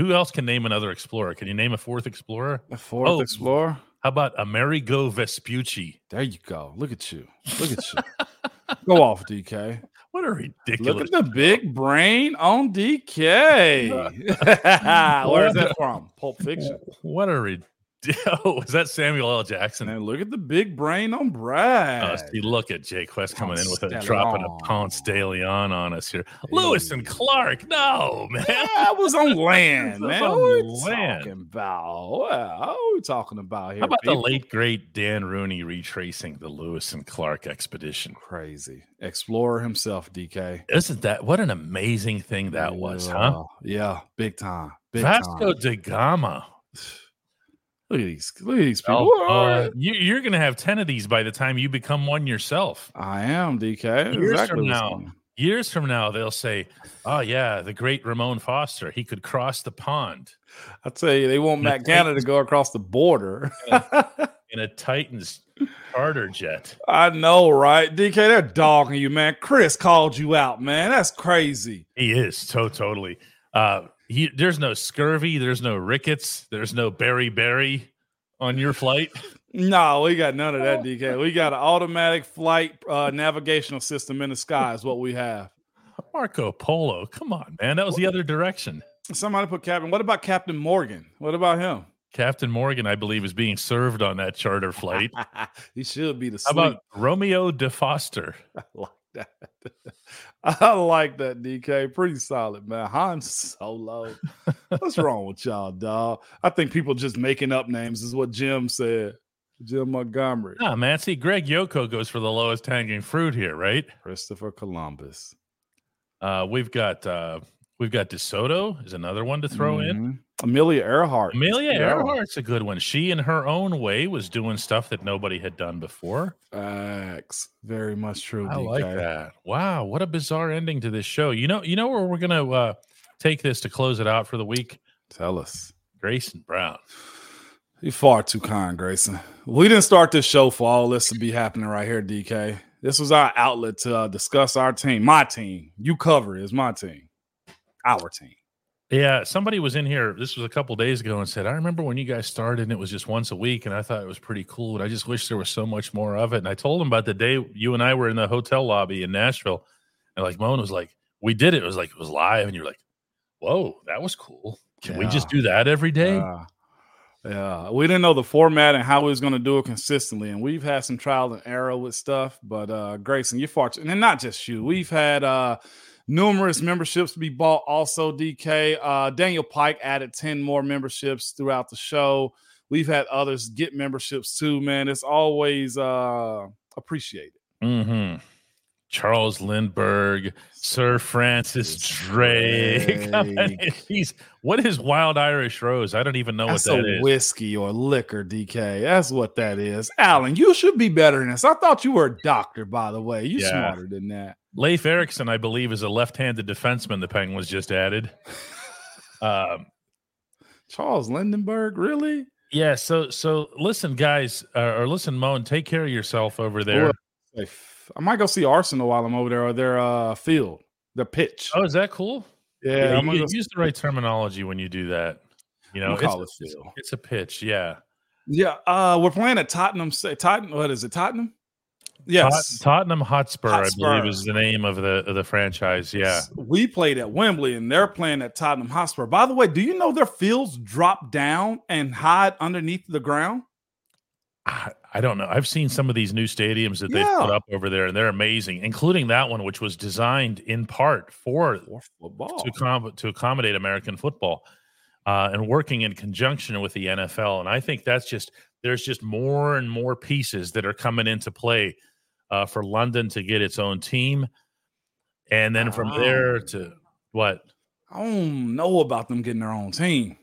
Who else can name another explorer? Can you name a fourth explorer? A fourth Oh. explorer. How about Amerigo Vespucci? There you go. Look at you. Look at you. <laughs> go off, DK. What a ridiculous. Look at the big brain on DK. <laughs> <laughs> Where's that from? Pulp Fiction. What a ridiculous. <laughs> Oh, is that Samuel L. Jackson? And look at the big brain on Brad. Oh, see, look at Jay Quest coming in with a dropping a Ponce de Leon on us here. Lewis and Clark, no man. I was on <laughs> land, was man. on What are we talking about? What are we talking about here? How about the late great Dan Rooney retracing the Lewis and Clark expedition? Crazy explorer himself, DK. Isn't that what an amazing thing that was, huh? Yeah, Yeah, big time. Big Vasco time. da Gama. <sighs> <sighs> <sighs> Look at these. Look at these people. Oh, uh, you, you're going to have 10 of these by the time you become one yourself. I am DK. Years Exactly from now, going. Years from now, they'll say, Oh, yeah, the great Ramon Foster. He could cross the pond I tell you, they want Matt Canada to go across the border. <laughs> <laughs> in a Titans charter jet. I know, right? DK, they're dogging you, man. Chris called you out, man. That's crazy. He is so totally. Uh, he, there's no scurvy, there's no rickets, there's no beriberi on your flight. <laughs> No, we got none of that, DK. We got an automatic flight uh, navigational system in the sky, is what we have. Marco Polo, come on, man. That was the other direction. Somebody put Captain. What about Captain Morgan? What about him? Captain Morgan, I believe, is being served on that charter flight. <laughs> he should be the How about Romeo de Foster? <laughs> I like that. <laughs> I like that, DK. Pretty solid, man. Han Solo. What's <laughs> wrong with y'all, dog? I think people just making up names is what Jim said. Jim Montgomery. Ah, man. See, Greg Yoko goes for the lowest hanging fruit here, right? Christopher Columbus. Uh, we've got uh, we've got DeSoto is another one to throw in. Mhm. Amelia Earhart. Amelia. Earhart's a good one. She, in her own way, was doing stuff that nobody had done before. Facts. Very much true. I DK. like that. Wow, what a bizarre ending to this show. You know, you know where we're gonna uh, take this to close it out for the week. Tell us. Grayson Brown. You're far too kind, Grayson. We didn't start this show for all this to be happening right here, DK. This was our outlet to uh, discuss our team, my team. You cover it, it's my team, our team. Yeah, somebody was in here. This was a couple days ago and said, "I remember when you guys started and it was just once a week, and I thought it was pretty cool. And I just wish there was so much more of it." And I told him about the day you and I were in the hotel lobby in Nashville, and like Moan was like, "We did it." It was like it was live, and you're like, "Whoa, that was cool. Can we just do that every day?" Yeah. yeah, we didn't know the format and how we was going to do it consistently, and we've had some trial and error with stuff. But uh, Grayson, you're fortunate, and not just you. We've had uh, numerous memberships to be bought. Also, DK uh, Daniel Pike added ten more memberships throughout the show. We've had others get memberships too. Man, it's always uh, appreciated. hmm Charles Lindbergh, Sir Francis Drake. <laughs> Drake. He's what is Wild Irish Rose? I don't even know That's what that a is. whiskey or liquor, DK. That's what that is. Alan, you should be better than this. I thought you were a doctor, by the way. You Yeah. smarter than that. Leif Erikson, I believe, is a left-handed defenseman. The Penguins just added. <laughs> Um, Charles Lindenberg, really? yeah. So, so listen, guys, uh, or listen, Moan, take care of yourself over there. I might go see Arsenal while I'm over there or their uh, field, their pitch. Oh, is that cool? yeah, I'm you, go use the right terminology when you do that. You know, I'm gonna call it's, it it's, it's a pitch. Yeah. Yeah, uh, we're playing at Tottenham. Sa- Tottenham, what is it? Tottenham? Yes. Tot- Tottenham Hotspur, I believe, is the name of the of the franchise. Yeah. We played at Wembley and they're playing at Tottenham Hotspur. By the way, do you know their fields drop down and hide underneath the ground? I, I don't know. I've seen some of these new stadiums that they've put up over there, and they're amazing, including that one, which was designed in part for Or football. to, com- to accommodate American football uh, and working in conjunction with the NFL. And I think that's just there's just more and more pieces that are coming into play uh, for London to get its own team, and then from there to what I don't know about them getting their own team.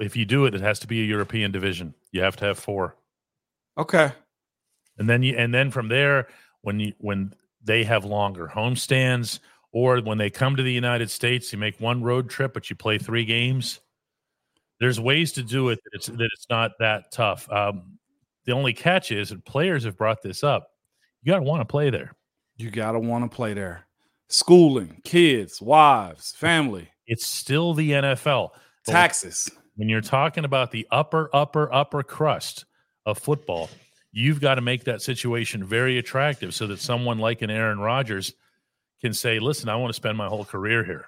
if you do it, it has to be a European division. You have to have four. Okay. and then you and then from there when you when they have longer homestands or when they come to the united states you make one road trip but you play three games there's ways to do it that it's that it's not that tough um, the only catch is and players have brought this up you got to want to play there You gotta want to play there. Schooling, kids, wives, family, it's still the nfl taxes. when you're talking about the upper upper upper crust of football you've got to make that situation very attractive so that someone like an aaron rodgers can say, listen, I want to spend my whole career here.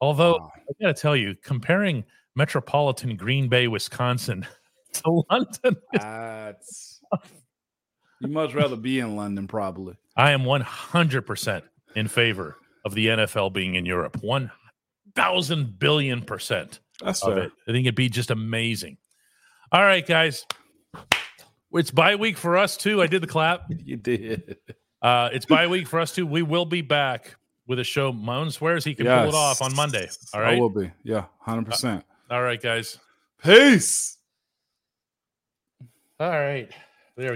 Although Wow. I got to tell you, comparing metropolitan Green Bay, Wisconsin <laughs> to London, That's you much rather be in London, probably. I am 100% in favor of the NFL being in Europe. 1,000 billion percent That's of fair. it. I think it'd be just amazing. All right, guys. It's bye week for us too. I did the clap. <laughs> You did. Uh, it's bye week for us too. We will be back with a show. Moan swears he can pull it off on Monday. All right. I will be. Yeah, hundred percent. All right, guys. Peace. All right.